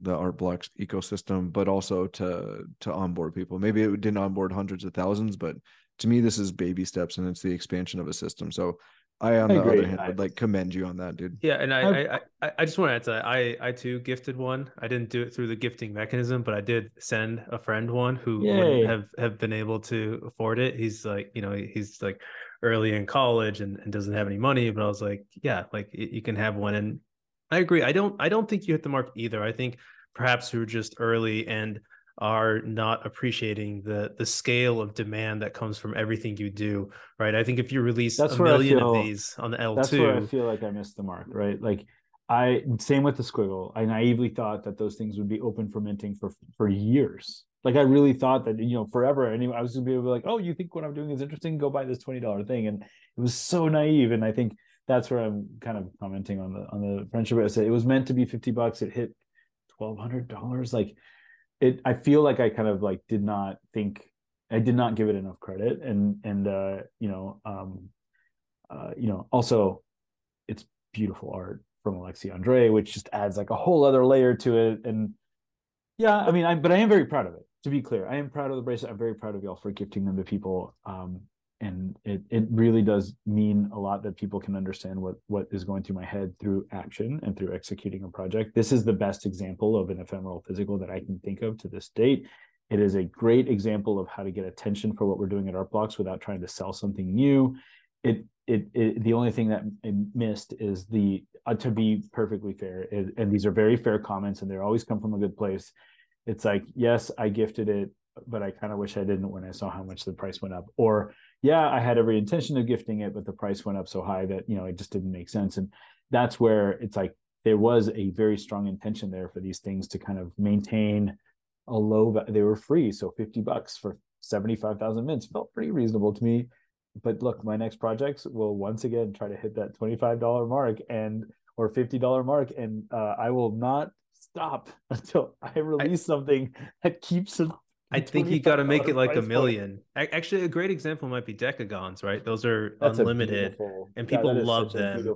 the art blocks ecosystem but also to to onboard people. Maybe it didn't onboard hundreds of thousands but to me this is baby steps and it's the expansion of a system. So i on I the agree. other hand I, would like commend you on that dude. Yeah and I, I i just want to add to that. I i too gifted one. I didn't do it through the gifting mechanism but i did send a friend one who Yay. wouldn't have have been able to afford it. He's like you know he's like early in college and, and doesn't have any money but i was like yeah like you can have one. And I agree. I don't I don't think you hit the mark either. I think perhaps you're just early and are not appreciating the the scale of demand that comes from everything you do, right? I think if you release that's a million feel, of these on the L2, that's where I feel like I missed the mark, right? Like I same with the squiggle. I naively thought that those things would be open for minting for for years. Like I really thought that you know forever. And I was gonna be able to be like, oh, you think what I'm doing is interesting? Go buy this twenty dollar thing. And it was so naive. And I think that's where I'm kind of commenting on the on the friendship. I said it was meant to be 50 bucks. It hit twelve hundred dollars. Like it I feel like I kind of like did not think I did not give it enough credit. And and uh, you know, um uh, you know, also it's beautiful art from Alexis André, which just adds like a whole other layer to it. And yeah, I mean, I but I am very proud of it. To be clear, I am proud of the bracelet. I'm very proud of y'all for gifting them to people. Um, and it it really does mean a lot that people can understand what what is going through my head through action and through executing a project. This is the best example of an ephemeral physical that i can think of to this date. It is a great example of how to get attention for what we're doing at art blocks without trying to sell something new. It it, it the only thing that I missed is the uh, to be perfectly fair it, and these are very fair comments and they always come from a good place. It's like yes i gifted it but i kind of wish i didn't when i saw how much the price went up. Or yeah, I had every intention of gifting it, but the price went up so high that, you know, it just didn't make sense. And that's where it's like there was a very strong intention there for these things to kind of maintain a low, they were free. So 50 bucks for 75,000 mints felt pretty reasonable to me. But look, my next projects will once again try to hit that $25 mark and or $50 mark. And uh, I will not stop *laughs* until I release I, something that keeps I think you got to make it like a million. Point. Actually, a great example might be Decagons, right? Those are That's unlimited, and people yeah, love them.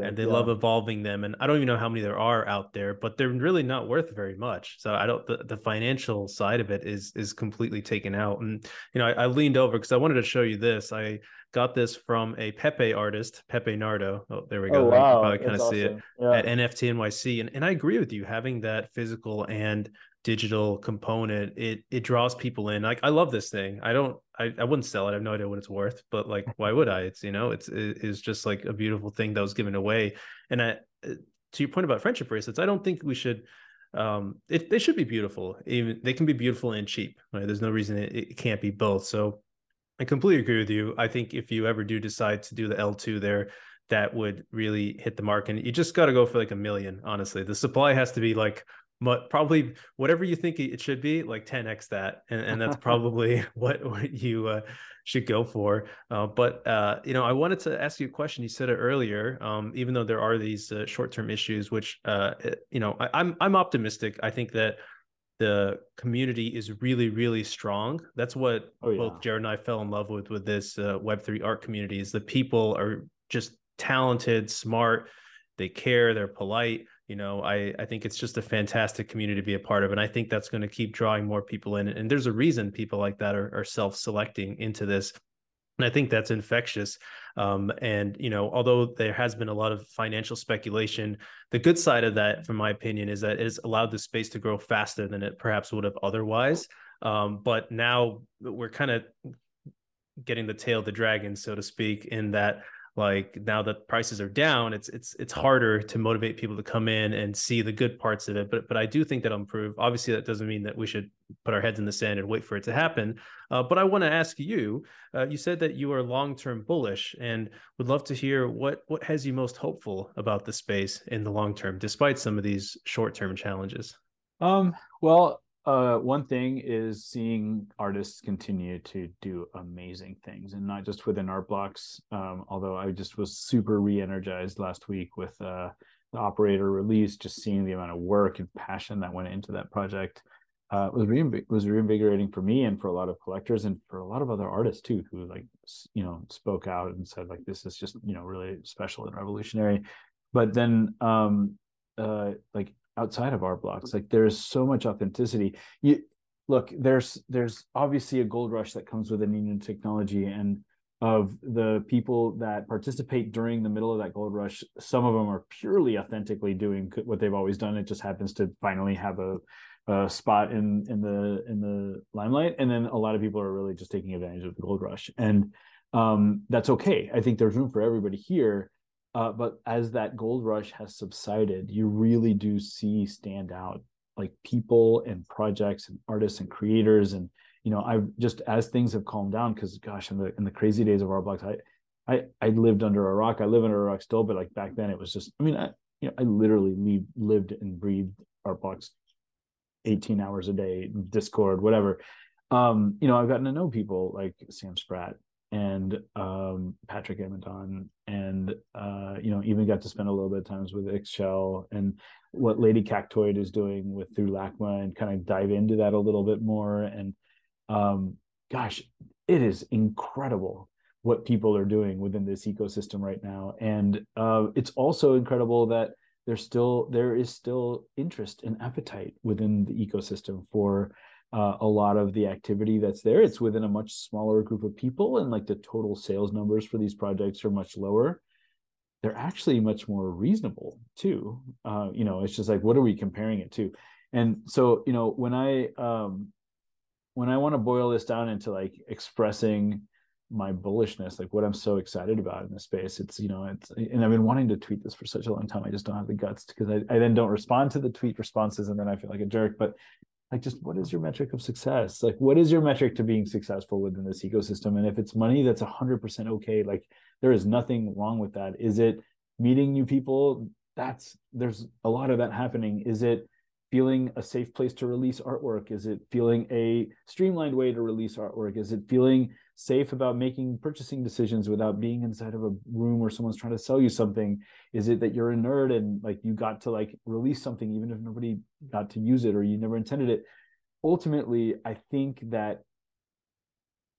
and they yeah. love evolving them. And I don't even know how many there are out there, but they're really not worth very much. So I don't. The, the financial side of it is is completely taken out. And you know, I, I leaned over because I wanted to show you this. I got this from a Pepe artist, Pepe Nardo. Oh, there we go. Oh, wow. You can probably kind of awesome. see it yeah. at NFT NYC. And, and I agree with you, having that physical and digital component it it draws people in. Like i love this thing. I don't I, I wouldn't sell it. I have no idea what it's worth but like *laughs* why would i? It's you know it's it's just like a beautiful thing that was given away. And i uh, to your point about friendship bracelets i don't think we should um if they should be beautiful. Even they can be beautiful and cheap right? There's no reason it, it can't be both. So i completely agree with you. I think if you ever do decide to do the l2 there that would really hit the mark. And you just got to go for like a million, honestly. The supply has to be like probably whatever you think it should be, like 10x that, and, and that's *laughs* probably *laughs* what, what you uh, should go for. Uh, but uh, you know, I wanted to ask you a question. You said it earlier. Um, even though there are these uh, short-term issues, which uh, you know, I, I'm I'm optimistic. I think that the community is really really strong that's what oh, yeah. both jared and i fell in love with with this uh, web3 art community is the people are just talented smart they care they're polite you know i i think it's just a fantastic community to be a part of and i think that's going to keep drawing more people in and there's a reason people like that are, are self-selecting into this and i think that's infectious. Um, and you know although there has been a lot of financial speculation the good side of that from my opinion is that it's allowed the space to grow faster than it perhaps would have otherwise. Um, but now we're kind of getting the tail of the dragon so to speak in that like now that prices are down it's it's it's harder to motivate people to come in and see the good parts of it. But but i do think that'll improve. Obviously that doesn't mean that we should put our heads in the sand and wait for it to happen. Uh, but i want to ask you uh, you said that you are long-term bullish and would love to hear what what has you most hopeful about the space in the long term despite some of these short-term challenges? Um well uh, one thing is seeing artists continue to do amazing things, and not just within art blocks. Um, although I just was super re-energized last week with uh, the operator release, just seeing the amount of work and passion that went into that project uh, was re- was reinvigorating for me and for a lot of collectors and for a lot of other artists too, who like you know spoke out and said like this is just you know really special and revolutionary. But then um, uh, like outside of art blocks. Like there's so much authenticity. You look there's there's obviously a gold rush that comes with a new technology and of the people that participate during the middle of that gold rush some of them are purely authentically doing what they've always done. It just happens to finally have a, a spot in in the in the limelight and then a lot of people are really just taking advantage of the gold rush. And um, that's okay. I think there's room for everybody here uh, but as that gold rush has subsided, you really do see stand out like people and projects and artists and creators. And, you know, I've just as things have calmed down, because gosh, in the in the crazy days of art blocks, I I I lived under a rock. I live under a rock still, but like back then it was just, I mean, I you know, I literally leave, lived and breathed blocks 18 hours a day, Discord, whatever. Um, you know, I've gotten to know people like Sam Spratt and um, Patrick Amadon, and uh, you know, even got to spend a little bit of times with Ixchel and what Lady Cactoid is doing with through LACMA, and kind of dive into that a little bit more. And um, gosh, it is incredible what people are doing within this ecosystem right now, and uh, it's also incredible that there's still there is still interest and appetite within the ecosystem for uh, a lot of the activity that's there. It's within a much smaller group of people, and like the total sales numbers for these projects are much lower. They're actually much more reasonable too. Uh, you know, it's just like what are we comparing it to? And so, you know, when I um, when I want to boil this down into like expressing my bullishness, like what I'm so excited about in this space. It's, you know, it's, and I've been wanting to tweet this for such a long time. I just don't have the guts because I, I then don't respond to the tweet responses and then I feel like a jerk. But like just what is your metric of success? Like what is your metric to being successful within this ecosystem? And if it's money that's 100% okay. Like there is nothing wrong with that. Is it meeting new people? That's there's a lot of that happening. Is it feeling a safe place to release artwork? Is it feeling a streamlined way to release artwork? Is it feeling safe about making purchasing decisions without being inside of a room where someone's trying to sell you something. Is it that you're a nerd and like you got to like release something even if nobody got to use it or you never intended it? Ultimately i think that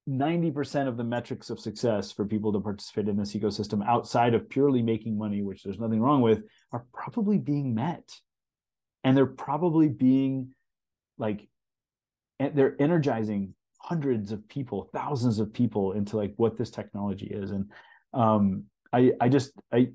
90% of the metrics of success for people to participate in this ecosystem outside of purely making money which there's nothing wrong with are probably being met. And they're probably being like they're energizing hundreds of people, thousands of people into like what this technology is. And um, I I just I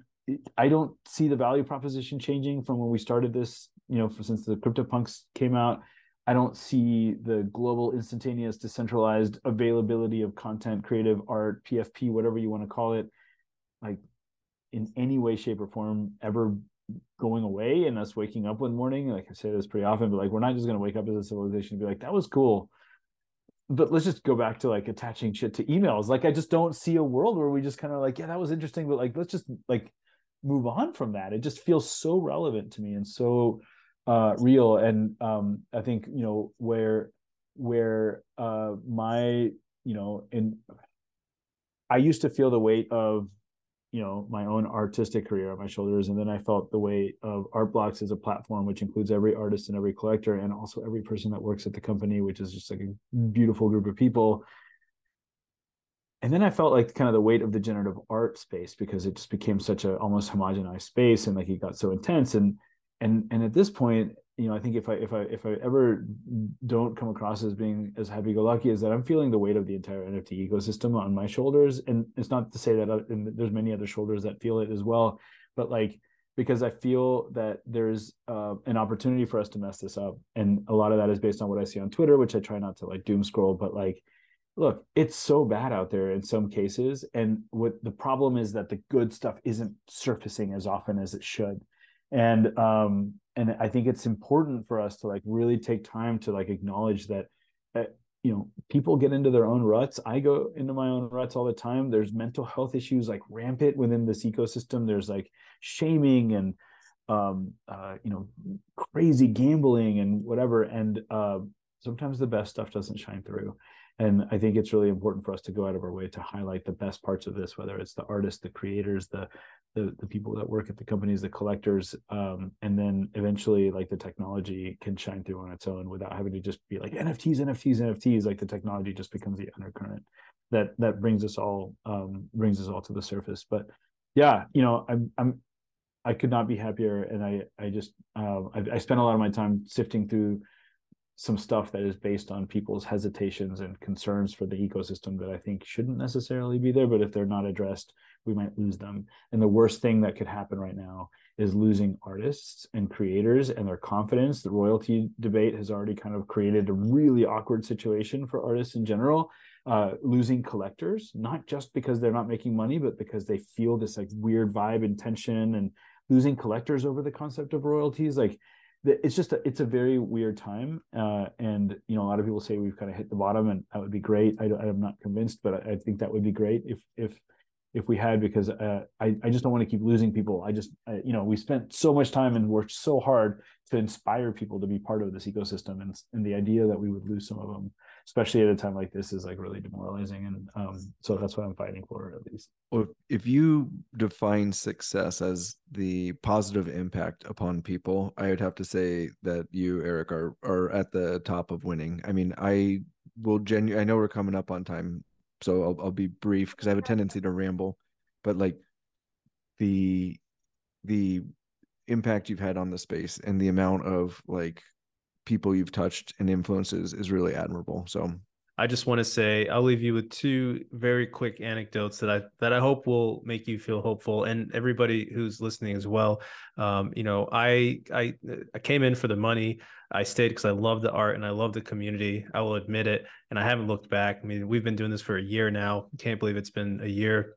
I don't see the value proposition changing from when we started this, you know, since the CryptoPunks came out. I don't see the global instantaneous decentralized availability of content, creative art, PFP, whatever you want to call it, like in any way, shape, or form ever going away and us waking up one morning. Like I say this pretty often, but like we're not just gonna wake up as a civilization and be like, that was cool but let's just go back to like attaching shit to emails. Like I just don't see a world where we just kind of like, yeah, that was interesting, but like let's just like move on from that. It just feels so relevant to me and so uh real. And um I think, you know, where where uh my, you know, in I used to feel the weight of you know my own artistic career on my shoulders and then i felt the weight of art blocks as a platform which includes every artist and every collector and also every person that works at the company which is just like a beautiful group of people. And then i felt like kind of the weight of the generative art space because it just became such a almost homogenized space and like it got so intense and and and at this point you know, I think if I if I if I ever don't come across as being as happy go lucky, is that I'm feeling the weight of the entire NFT ecosystem on my shoulders, and it's not to say that uh, there's many other shoulders that feel it as well, but like because I feel that there's uh, an opportunity for us to mess this up, and a lot of that is based on what I see on Twitter, which I try not to like doom scroll, but like look, it's so bad out there in some cases. And what the problem is that the good stuff isn't surfacing as often as it should and um and i think it's important for us to like really take time to like acknowledge that uh, you know people get into their own ruts. I go into my own ruts all the time. There's mental health issues like rampant within this ecosystem. There's like shaming and um uh you know crazy gambling and whatever. And uh sometimes the best stuff doesn't shine through. And i think it's really important for us to go out of our way to highlight the best parts of this whether it's the artists the creators the the, the people that work at the companies the collectors um, and then eventually like the technology can shine through on its own without having to just be like nfts nfts nfts like the technology just becomes the undercurrent that that brings us all um, brings us all to the surface. But yeah you know i'm i'm i could not be happier. And i i just uh, I, I spent a lot of my time sifting through some stuff that is based on people's hesitations and concerns for the ecosystem that I think shouldn't necessarily be there. But if they're not addressed, we might lose them. And the worst thing that could happen right now is losing artists and creators and their confidence. The royalty debate has already kind of created a really awkward situation for artists in general. Uh, losing collectors, not just because they're not making money, but because they feel this like weird vibe and tension and losing collectors over the concept of royalties. Like it's just a, it's a very weird time uh, and you know a lot of people say we've kind of hit the bottom and that would be great I, i'm not convinced but I, I think that would be great if if if we had because uh, I, I just don't want to keep losing people. I just I, you know we spent so much time and worked so hard to inspire people to be part of this ecosystem and, and the idea that we would lose some of them especially at a time like this is like really demoralizing and um, so that's what i'm fighting for at least. Well if you define success as the positive impact upon people i would have to say that you eric are are at the top of winning. I mean i will genu i know we're coming up on time so i'll, I'll be brief because i have a tendency to ramble but like the the impact you've had on the space and the amount of like people you've touched and influences is really admirable. So I just want to say I'll leave you with two very quick anecdotes that I that I hope will make you feel hopeful and everybody who's listening as well. Um, you know, I I I came in for the money. I stayed because I love the art and I love the community. I will admit it, and I haven't looked back. I mean, we've been doing this for a year now. Can't believe it's been a year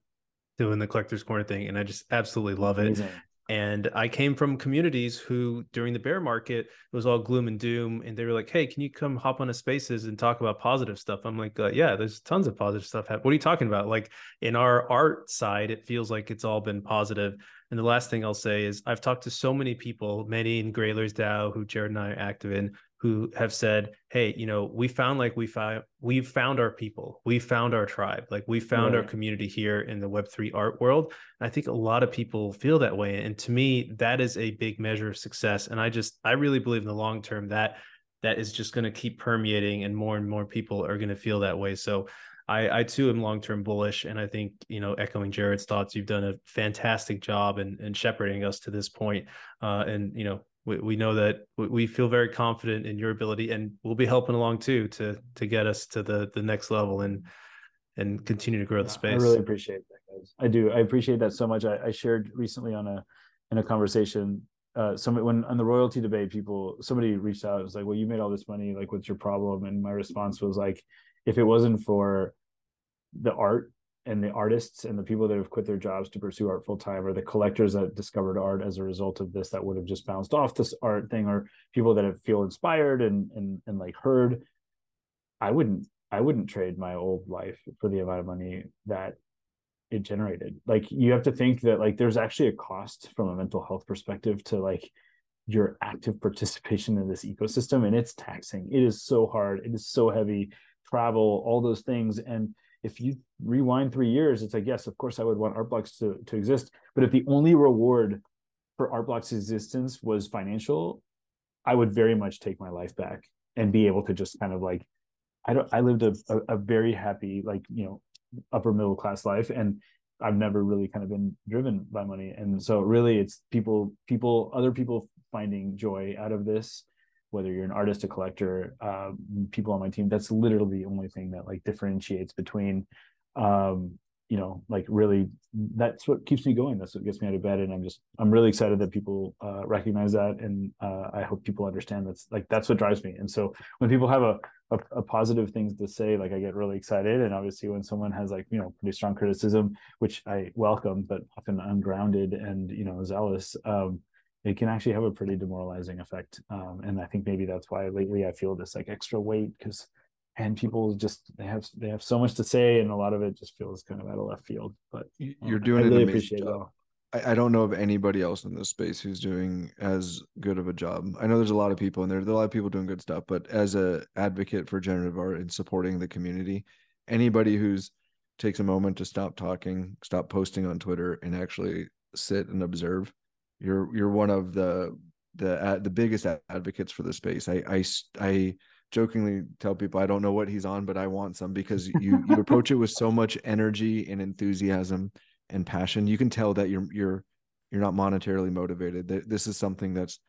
doing the collector's corner thing, and I just absolutely love it. And I came from communities who, during the bear market, it was all gloom and doom. And they were like, hey, can you come hop on a spaces and talk about positive stuff? I'm like, uh, yeah, there's tons of positive stuff. What are you talking about? Like in our art side, it feels like it's all been positive. And the last thing I'll say is I've talked to so many people, many in Grailers DAO, who Jared and I are active in, who have said, "Hey, you know, we found like we found we found our people, we found our tribe, like we found right. our community here in the Web three art world." And I think a lot of people feel that way, and to me, that is a big measure of success. And I just I really believe in the long term that that is just going to keep permeating, and more and more people are going to feel that way. So. I, I too am long term bullish, and I think you know, echoing Jared's thoughts, you've done a fantastic job in, in shepherding us to this point. Uh, and you know, we, we know that we feel very confident in your ability and we'll be helping along too to to get us to the the next level and and continue to grow the space. I really appreciate that, guys. I do. I appreciate that so much. I, I shared recently on a in a conversation. Uh, somebody when on the royalty debate, people somebody reached out. It was like, "Well, you made all this money. Like, what's your problem?" And my response was like, "If it wasn't for the art and the artists and the people that have quit their jobs to pursue art full time or the collectors that discovered art as a result of this that would have just bounced off this art thing or people that have feel inspired and and and like heard i wouldn't I wouldn't trade my old life for the amount of money that it generated. Like you have to think that like there's actually a cost from a mental health perspective to like your active *laughs* participation in this ecosystem and it's taxing. It is so hard. It is so heavy. Travel, all those things and if you rewind three years, it's like, yes, of course I would want Artblocks to, to exist. But if the only reward for Artblocks existence was financial, I would very much take my life back and be able to just kind of like, I don't, I lived a, a, a very happy, like, you know, upper middle class life. And I've never really kind of been driven by money. And so really it's people, people, other people finding joy out of this whether you're an artist, a collector, uh, people on my team, that's literally the only thing that like differentiates between, um, you know, like really, that's what keeps me going. That's what gets me out of bed. And I'm just, I'm really excited that people uh, recognize that. And uh, I hope people understand that's like, that's what drives me. And so when people have a, a, a, positive things to say, like I get really excited. And obviously when someone has like, you know, pretty strong criticism, which I welcome, but often ungrounded and, you know, zealous, um, it can actually have a pretty demoralizing effect. Um, and I think maybe that's why lately I feel this like extra weight because and people just they have they have so much to say and a lot of it just feels kind of out of left field. But you're um, doing I really appreciate job. I, I don't know of anybody else in this space who's doing as good of a job. I know there's a lot of people and there, there are a lot of people doing good stuff, but as a advocate for generative art and supporting the community, anybody who's takes a moment to stop talking, stop posting on Twitter, and actually sit and observe you're you're one of the the uh, the biggest advocates for the space. I I I jokingly tell people I don't know what he's on, but I want some because you you *laughs* approach it with so much energy and enthusiasm and passion. You can tell that you're you're you're not monetarily motivated. That this is something that's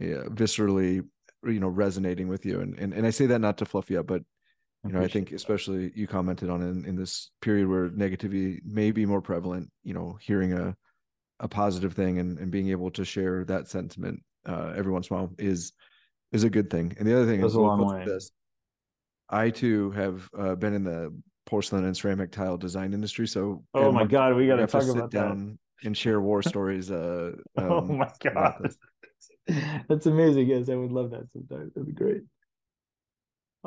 yeah, viscerally you know resonating with you. And and and I say that not to fluff you up, but you know I think especially you commented on in in this period where negativity may be more prevalent. You know, hearing a a positive thing and, and being able to share that sentiment uh, every once in a while is is a good thing. And the other thing is a long way. This, I too have uh, been in the porcelain and ceramic tile design industry. So oh my god, we got to talk about down that. and share war *laughs* stories. Uh, oh um, oh my god, *laughs* that's amazing. Yes, I would love that sometimes. That'd be great.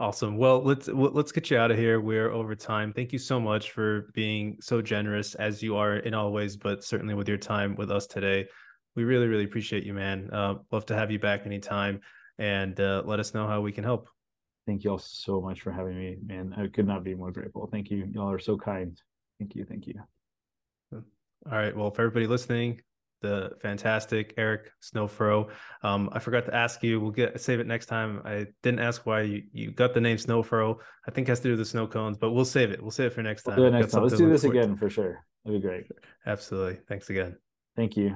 Awesome. Well, let's let's get you out of here. We're over time. Thank you so much for being so generous as you are in all ways, but certainly with your time with us today. We really, really appreciate you, man. Uh, love to have you back anytime, and uh, let us know how we can help. Thank you all so much for having me, man. I could not be more grateful. Thank you. Y'all are so kind. Thank you. Thank you. All right. Well, for everybody listening, the fantastic Erick Snowfro. Um, I forgot to ask you. We'll get save it next time. I didn't ask why you, you got the name Snowfro. I think has to do with the snow cones, but we'll save it. We'll save it for next time. We'll do it next time. Let's do this again for sure. That'd be great. Absolutely. Thanks again. Thank you.